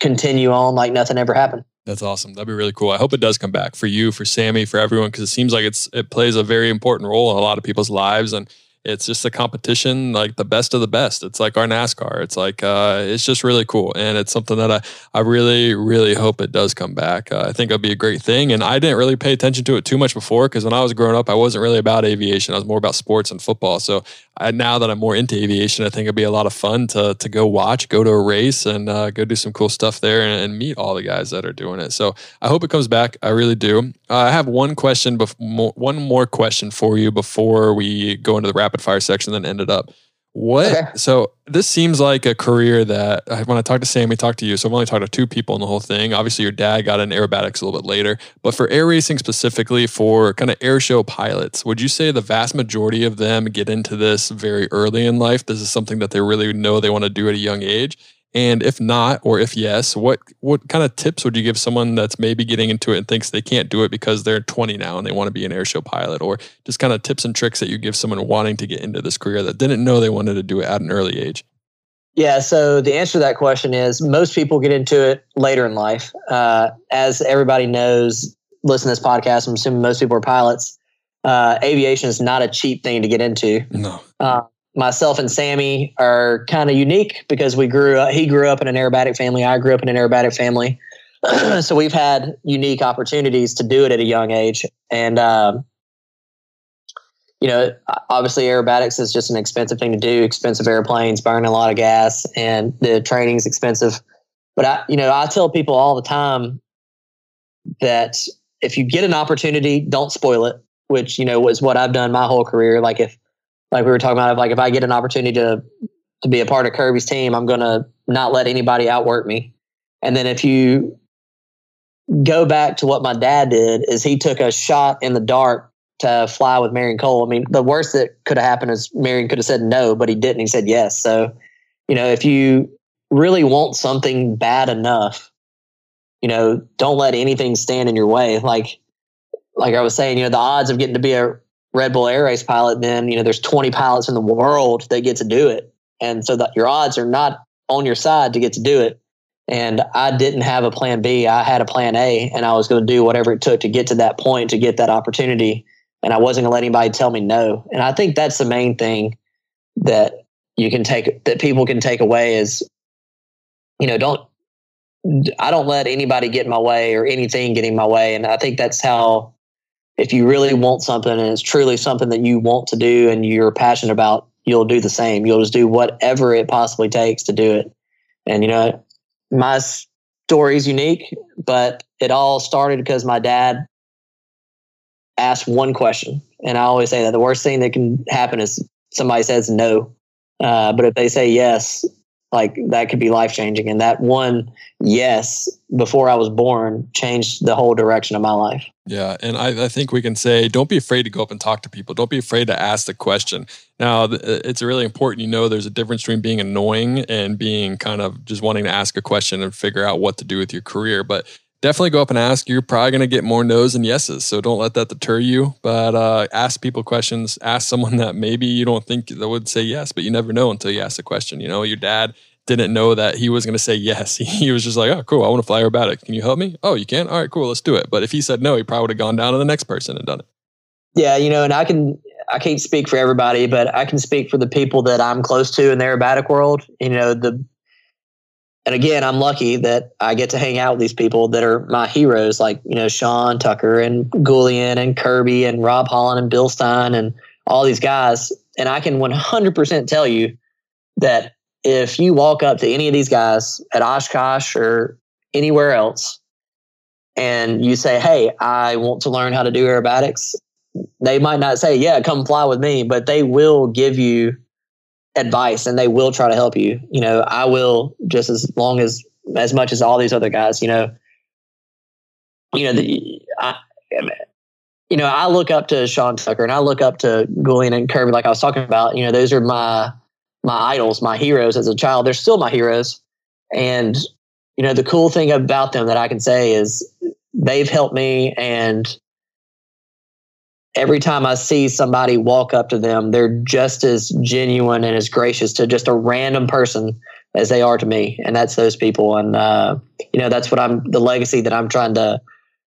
Speaker 2: continue on like nothing ever happened.
Speaker 1: That's awesome. That'd be really cool. I hope it does come back for you, for Sammy, for everyone, because it seems like it's it plays a very important role in a lot of people's lives. And it's just a competition like the best of the best. It's like our nascar. It's like uh, it's just really cool. And it's something that i, I really really hope it does come back. Uh, i think it'll be a great thing. And i didn't really pay attention to it too much before because when i was growing up i wasn't really about aviation. I was more about sports and football. So I, now that i'm more into aviation i think it'd be a lot of fun to, to go watch go to a race and uh, go do some cool stuff there and, and, meet all the guys that are doing it. So i hope it comes back. I really do. Uh, i have one question bef- one more question for you before we go into the rapid rapid fire section, then ended up. What? Okay. So this seems like a career that when I talked to Sammy, talked to you. So I've only talked to two people in the whole thing. Obviously, your dad got in aerobatics a little bit later, but for air racing specifically, for kind of air show pilots, would you say the vast majority of them get into this very early in life? This is something that they really know they want to do at a young age. And if not, or if yes, what what kind of tips would you give someone that's maybe getting into it and thinks they can't do it because they're 20 now and they want to be an airshow pilot, or just kind of tips and tricks that you give someone wanting to get into this career that didn't know they wanted to do it at an early age?
Speaker 2: Yeah, so the answer to that question is most people get into it later in life. Uh, as everybody knows, listen to this podcast, I'm assuming most people are pilots. Uh, aviation is not a cheap thing to get into.
Speaker 1: No.
Speaker 2: Uh, myself and Sammy are kind of unique because we grew up, he grew up in an aerobatic family. I grew up in an aerobatic family. <clears throat> so we've had unique opportunities to do it at a young age. And, um, you know, obviously aerobatics is just an expensive thing to do, expensive airplanes, burning a lot of gas and the training is expensive. But I, you know, I tell people all the time that if you get an opportunity, don't spoil it, which, you know, was what I've done my whole career. Like if, like we were talking about, like if I get an opportunity to to be a part of Kirby's team, I'm to not let anybody outwork me. And then if you go back to what my dad did, is he took a shot in the dark to fly with Marion Cole. I mean, the worst that could have happened is Marion could have said no, but he didn't. He said yes. So, you know, if you really want something bad enough, you know, don't let anything stand in your way. Like, like I was saying, you know, the odds of getting to be a Red Bull Air Race pilot, then you know there's 20 pilots in the world that get to do it, and so that your odds are not on your side to get to do it. And I didn't have a plan B. I had a plan A, and I was going to do whatever it took to get to that point to get that opportunity. And I wasn't going to let anybody tell me no. And I think that's the main thing that you can take that people can take away is, you know, don't I don't let anybody get in my way or anything get in my way. And I think that's how, if you really want something and it's truly something that you want to do and you're passionate about, you'll do the same. You'll just do whatever it possibly takes to do it. And, you know, my story is unique, but it all started because my dad asked one question. And I always say that the worst thing that can happen is somebody says no. Uh, but if they say yes, like that could be life changing. And that one yes before I was born changed the whole direction of my life.
Speaker 1: Yeah. And I, I, think we can say don't be afraid to go up and talk to people. Don't be afraid to ask the question. Now, uh, it's really important you know there's a difference between being annoying and being kind of just wanting to ask a question and figure out what to do with your career. But definitely go up and ask. You're probably going to get more no's and yeses. So don't let that deter you. But uh, ask people questions. Ask someone that maybe you don't think that would say yes, but you never know until you ask the question. You know, your dad didn't know that he was going to say yes. <laughs> He was just like, oh, cool. I want to fly aerobatic. Can you help me? Oh, you can? All right, cool. Let's do it. But if he said no, he probably would have gone down to the next person and done it.
Speaker 2: Yeah, you know, and I can, I can't speak for everybody, but I can speak for the people that I'm close to in the aerobatic world. You know, the and again, I'm lucky that I get to hang out with these people that are my heroes, like you know Sean Tucker and Goulian and Kirby and Rob Holland and Bill Stein and all these guys. And I can 100% tell you that if you walk up to any of these guys at Oshkosh or anywhere else, and you say, "Hey, I want to learn how to do aerobatics," they might not say, "Yeah, come fly with me," but they will give you advice and they will try to help you. You know, I will just as long as as much as all these other guys. You know, you know the I, you know I look up to Sean Tucker and I look up to Goulian and Kirby, like I was talking about. You know, those are my my idols, my heroes as a child. They're still my heroes, and you know the cool thing about them that I can say is they've helped me and every time I see somebody walk up to them, they're just as genuine and as gracious to just a random person as they are to me. And that's those people. And, uh, you know, that's what I'm, the legacy that I'm trying to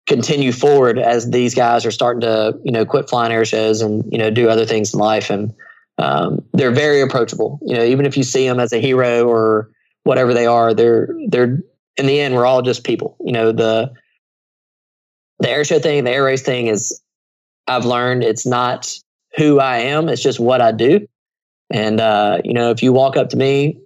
Speaker 2: continue forward as these guys are starting to, you know, quit flying air shows and, you know, do other things in life. And um, they're very approachable. You know, even if you see them as a hero or whatever they are, they're, they're, in the end, we're all just people. You know, the, the air show thing, the air race thing is I've learned it's not who I am, it's just what I do. And, uh, you know, if you walk up to me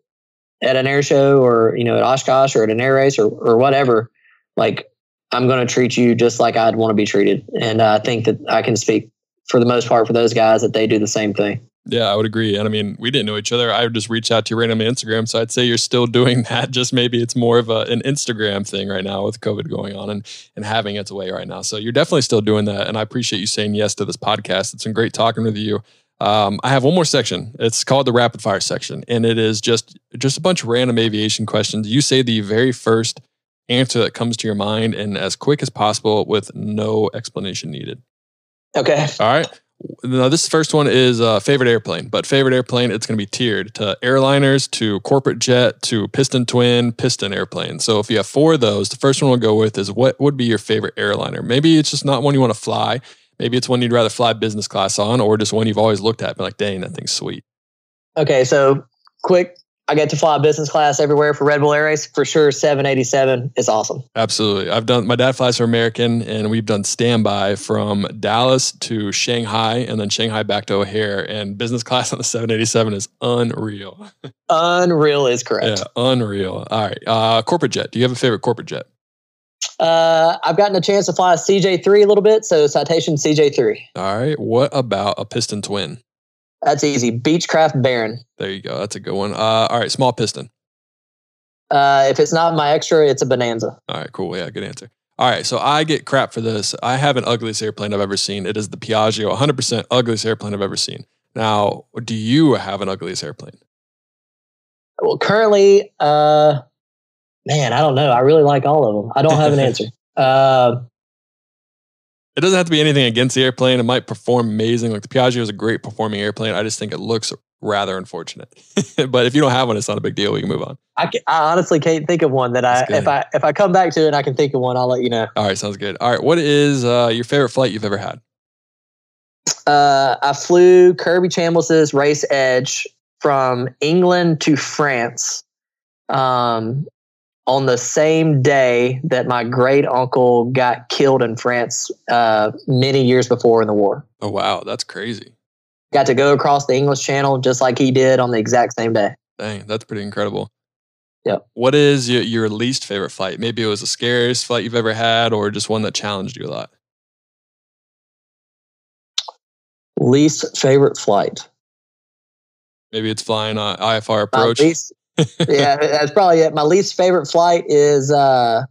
Speaker 2: at an air show or, you know, at Oshkosh or at an air race or, or whatever, like I'm going to treat you just like I'd want to be treated. And uh, I think that I can speak for the most part for those guys that they do the same thing.
Speaker 1: Yeah, I would agree. And I mean, we didn't know each other. I would just reach out to you randomly on Instagram. So I'd say you're still <laughs> doing that. Just maybe it's more of a, an Instagram thing right now with COVID going on and, and having its way right now. So you're definitely still doing that. And I appreciate you saying yes to this podcast. It's been great talking with you. Um, I have one more section. It's called the rapid fire section, and it is just just a bunch of random aviation questions. You say the very first answer that comes to your mind, and as quick as possible with no explanation needed.
Speaker 2: Okay.
Speaker 1: All right. Now, this first one is uh, favorite airplane, but favorite airplane, it's going to be tiered to airliners, to corporate jet, to piston twin, piston airplane. So if you have four of those, the first one we'll go with is what would be your favorite airliner? Maybe it's just not one you want to fly. Maybe it's one you'd rather fly business class on, or just one you've always looked at, but like, dang, that thing's sweet.
Speaker 2: Okay, so quick I get to fly business class everywhere for Red Bull Air Race. For sure, 787 is awesome.
Speaker 1: Absolutely. I've done, my dad flies for American, and we've done standby from Dallas to Shanghai and then Shanghai back to O'Hare. And business class on the 787 is unreal. <laughs>
Speaker 2: unreal is correct.
Speaker 1: Yeah, unreal. All right. Uh, corporate jet. Do you have a favorite corporate jet?
Speaker 2: Uh, I've gotten a chance to fly a CJ3 a little bit, so Citation CJ3.
Speaker 1: All right. What about a piston twin?
Speaker 2: That's easy. Beechcraft Baron.
Speaker 1: There you go. That's a good one. Uh, all right, small piston.
Speaker 2: Uh, if it's not my extra, it's a Bonanza.
Speaker 1: All right, cool. Yeah, good answer. All right, so I get crap for this. I have an ugliest airplane I've ever seen. It is the Piaggio, 100% ugliest airplane I've ever seen. Now, do you have an ugliest airplane?
Speaker 2: Well, currently, uh, man, I don't know. I really like all of them. I don't have an <laughs> answer. Uh,
Speaker 1: it doesn't have to be anything against the airplane. It might perform amazing. Like the Piaggio is a great performing airplane. I just think it looks rather unfortunate. <laughs> but if you don't have one, it's not a big deal. We can move on.
Speaker 2: I, can, I honestly can't think of one that I if I if I come back to it, and I can think of one. I'll let you know.
Speaker 1: All right, sounds good. All right, what is uh, your favorite flight you've ever had?
Speaker 2: Uh, I flew Kirby Chambliss's Race Edge from England to France. Um, on the same day that my great uncle got killed in France uh, many years before in the war.
Speaker 1: Oh wow, that's crazy.
Speaker 2: Got to go across the English Channel just like he did on the exact same day.
Speaker 1: Dang, that's pretty incredible.
Speaker 2: Yep.
Speaker 1: What is your, your least favorite flight? Maybe it was the scariest flight you've ever had, or just one that challenged you a lot.
Speaker 2: Least favorite flight.
Speaker 1: Maybe it's flying uh, IFR approach.
Speaker 2: Least, yeah, that's probably it. My least favorite flight is uh,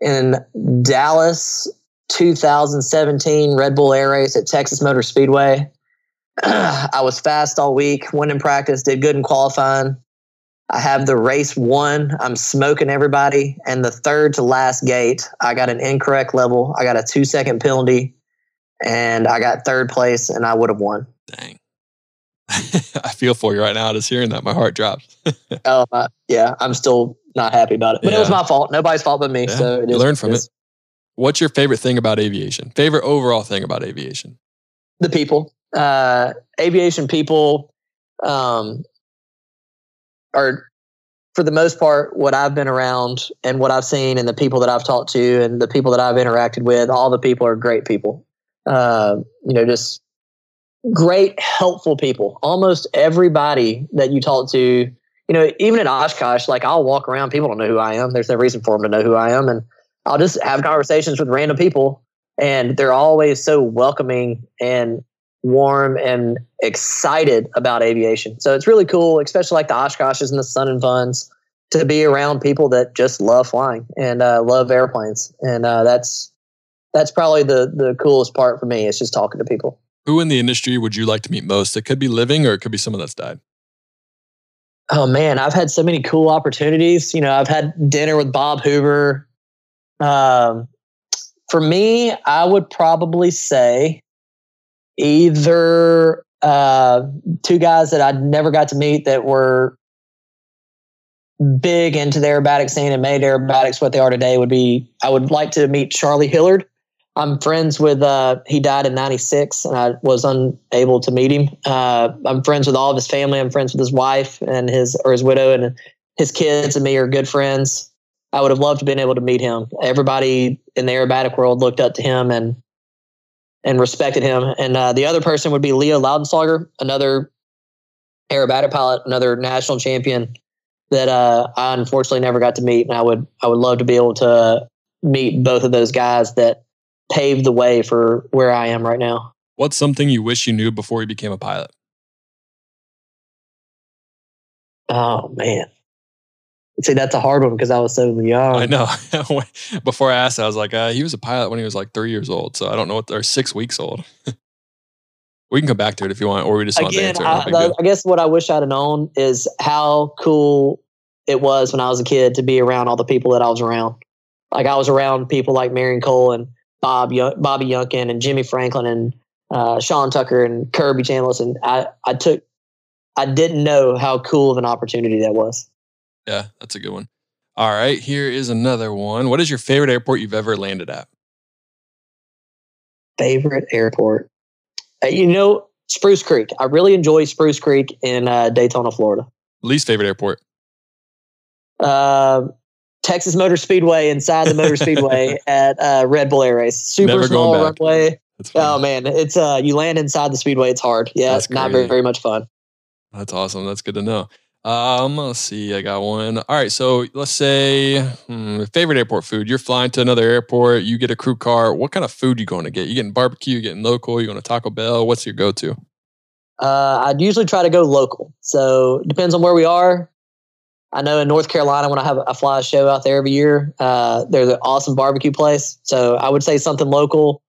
Speaker 2: in Dallas 2017 Red Bull Air Race at Texas Motor Speedway. <clears throat> I was fast all week, went in practice, did good in qualifying. I have the race one. I'm smoking everybody. And the third to last gate, I got an incorrect level. I got a two second penalty and I got third place and I would have won.
Speaker 1: Dang. <laughs> I feel for you right now just hearing that. My heart drops. <laughs>
Speaker 2: oh, uh, yeah. I'm still not happy about it. But yeah. it was my fault. Nobody's fault but me. Yeah. So
Speaker 1: learn from it. What's your favorite thing about aviation? Favorite overall thing about aviation?
Speaker 2: The people. Uh, aviation people um, are, for the most part, what I've been around and what I've seen and the people that I've talked to and the people that I've interacted with, all the people are great people. Uh, you know, just great, helpful people. Almost everybody that you talk to, you know, even at Oshkosh, like I'll walk around, people don't know who I am. There's no reason for them to know who I am. And I'll just have conversations with random people, and they're always so welcoming and warm and excited about aviation. So it's really cool, especially like the Oshkoshes and the Sun and Funs, to be around people that just love flying and uh, love airplanes. And uh, that's that's probably the the coolest part for me. Is just talking to people.
Speaker 1: Who in the industry would you like to meet most? It could be living, or it could be someone that's died.
Speaker 2: Oh man, I've had so many cool opportunities. You know, I've had dinner with Bob Hoover. Um, for me, I would probably say either uh, two guys that I never got to meet that were big into the aerobatic scene and made aerobatics what they are today would be I would like to meet Charlie Hillard. I'm friends with uh, he died in 96 and I was unable to meet him. Uh, I'm friends with all of his family. I'm friends with his wife and his or his widow and his kids and me are good friends. I would have loved to been able to meet him. Everybody in the aerobatic world looked up to him and and respected him. And uh, the other person would be Leo Loudenslager, another aerobatic pilot, another national champion that uh, I unfortunately never got to meet. And I would I would love to be able to meet both of those guys that paved the way for where I am right now.
Speaker 1: What's something you wish you knew before you became a pilot?
Speaker 2: Oh man. See, that's a hard one because I was so young.
Speaker 1: I know. <laughs> Before I asked, I was like, uh, he was a pilot when he was like three years old. So I don't know what they're six weeks old. <laughs> we can come back to it if you want, or we just want to
Speaker 2: answer. I, I guess what I wish I'd have known is how cool it was when I was a kid to be around all the people that I was around. Like I was around people like Marion Cole and Bob Bobby Younkin and Jimmy Franklin and uh, Sean Tucker and Kirby Chambliss, and I I took I didn't know how cool of an opportunity that was.
Speaker 1: Yeah, that's a good one. All right, here is another one. What is your favorite airport you've ever landed at?
Speaker 2: Favorite airport? Uh, you know, Spruce Creek. I really enjoy Spruce Creek in uh, Daytona, Florida.
Speaker 1: Least favorite airport?
Speaker 2: Uh, Texas Motor Speedway inside the Motor Speedway <laughs> at uh, Red Bull Air Race. Super small runway. Oh man, it's uh you land inside the speedway. It's hard. Yeah, it's not very very much fun.
Speaker 1: That's awesome. That's good to know. Um, let's see. I got one. All right. So let's say hmm, favorite airport food. You're flying to another airport. You get a crew car. What kind of food you going to get? You getting barbecue? You getting local? You going to Taco Bell? What's your go to?
Speaker 2: Uh, I'd usually try to go local. So depends on where we are. I know in North Carolina when I have I fly a show out there every year. Uh, there's an awesome barbecue place. So I would say something local.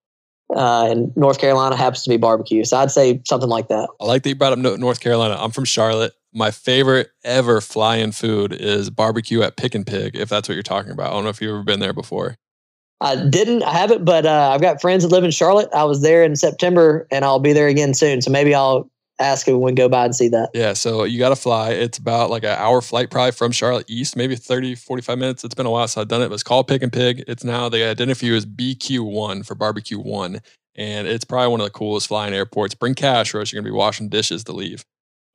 Speaker 2: Uh, and North Carolina happens to be barbecue. So I'd say something like that.
Speaker 1: I like that you brought up North Carolina. I'm from Charlotte my favorite ever fly-in food is barbecue at Pick and Pig. If that's what you're talking about, I don't know if you've ever been there before.
Speaker 2: I didn't. I haven't, but uh, I've got friends that live in Charlotte. I was there in September, and I'll be there again soon. So maybe I'll ask if we can go by and see that.
Speaker 1: Yeah. So you got to fly. It's about like an hour flight probably from Charlotte East, maybe 30, 45 minutes. It's been a while since I've done it. But it's called Pick and Pig. It's now they identify you as BQ1 for barbecue one. And it's probably one of the coolest flying airports. Bring cash or else you're going to be washing dishes to leave.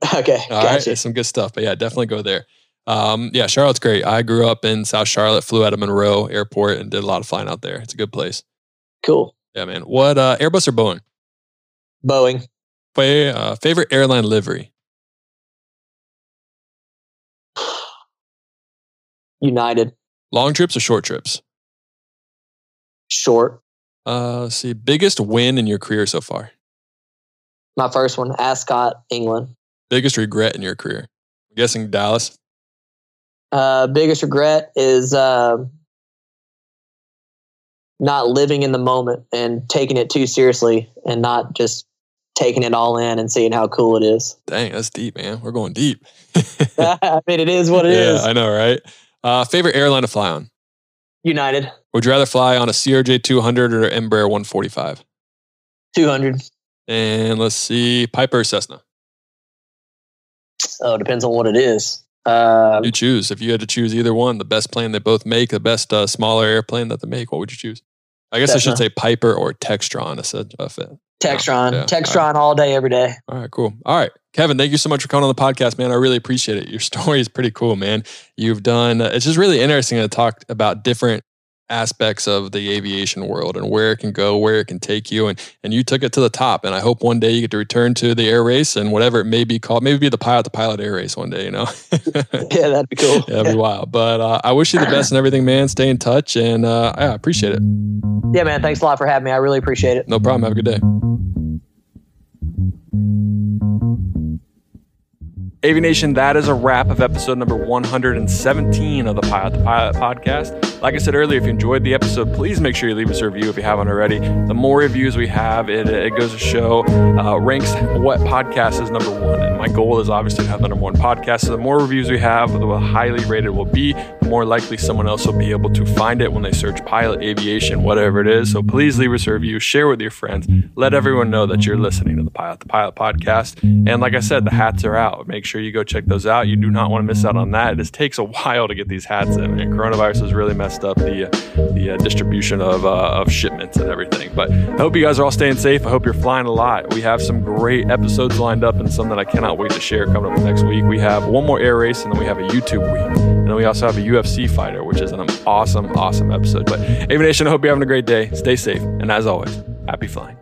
Speaker 1: <laughs>
Speaker 2: Okay.
Speaker 1: All gotcha. right, Some good stuff. But yeah, definitely go there. Um, yeah, Charlotte's great. I grew up in South Charlotte, flew out of Monroe Airport, and did a lot of flying out there. It's a good place.
Speaker 2: Cool.
Speaker 1: Yeah, man. What uh, Airbus or Boeing?
Speaker 2: Boeing.
Speaker 1: Uh, favorite airline livery? <sighs>
Speaker 2: United.
Speaker 1: Long trips or short trips?
Speaker 2: Short.
Speaker 1: Uh, let's see. Biggest win in your career so far?
Speaker 2: My first one, Ascot, England.
Speaker 1: Biggest regret in your career? I'm guessing Dallas.
Speaker 2: Uh, biggest regret is uh, not living in the moment and taking it too seriously and not just taking it all in and seeing how cool it is.
Speaker 1: Dang, that's deep, man. We're going deep. <laughs> <laughs>
Speaker 2: I mean, it is what it
Speaker 1: yeah,
Speaker 2: is.
Speaker 1: I know, right? Uh, favorite airline to fly on?
Speaker 2: United,
Speaker 1: Would you rather fly on a CRJ 200 or Embraer 145?
Speaker 2: 200.
Speaker 1: And let's see, Piper or Cessna?
Speaker 2: Oh, depends on what it is. Um,
Speaker 1: You choose. If you had to choose either one, the best plane they both make, the best uh, smaller airplane that they make, what would you choose? I guess I should say Piper or Textron.
Speaker 2: Textron,
Speaker 1: Yeah,
Speaker 2: Textron all day, every day.
Speaker 1: All right, cool. All right, Kevin, thank you so much for coming on the podcast, man. I really appreciate it. Your <laughs> story is pretty cool, man. You've done. Uh, it's just really interesting to talk about different aspects of the aviation world and where it can go, where it can take you, and and you took it to the top. And I hope one day you get to return to the air race and whatever it may be called, maybe be the pilot, the pilot air race one day. You know, <laughs>
Speaker 2: Yeah, that'd be cool.
Speaker 1: yeah, that'd be wild. But uh, I wish you the best and everything, man. Stay in touch, and uh, yeah, I appreciate it.
Speaker 2: Yeah, man. Thanks a lot for having me. I really appreciate it.
Speaker 1: No problem. Have a good day. Aviation, that is a wrap of episode number 117 of the Pilot to Pilot podcast. Like I said earlier, if you enjoyed the episode, please make sure you leave us a review if you haven't already. The more reviews we have, it, it goes to show, uh, ranks what podcast is number one. And my goal is obviously to have the number one podcast. So the more reviews we have, the highly rated we'll be, the more likely someone else will be able to find it when they search pilot aviation, whatever it is. So please leave us a review, share with your friends, let everyone know that you're listening to the Pilot to Pilot podcast. And like I said, the hats are out. Make sure you go check those out. You do not want to miss out on that. It just takes a while to get these hats in, and coronavirus has really messed up the the uh, distribution of uh, of shipments and everything. But I hope you guys are all staying safe. I hope you're flying a lot. We have some great episodes lined up, and some that I cannot wait to share coming up next week. We have one more air race, and then we have a YouTube week, and then we also have a UFC fighter, which is an awesome, awesome episode. But Aviation, I hope you're having a great day. Stay safe, and as always, happy flying.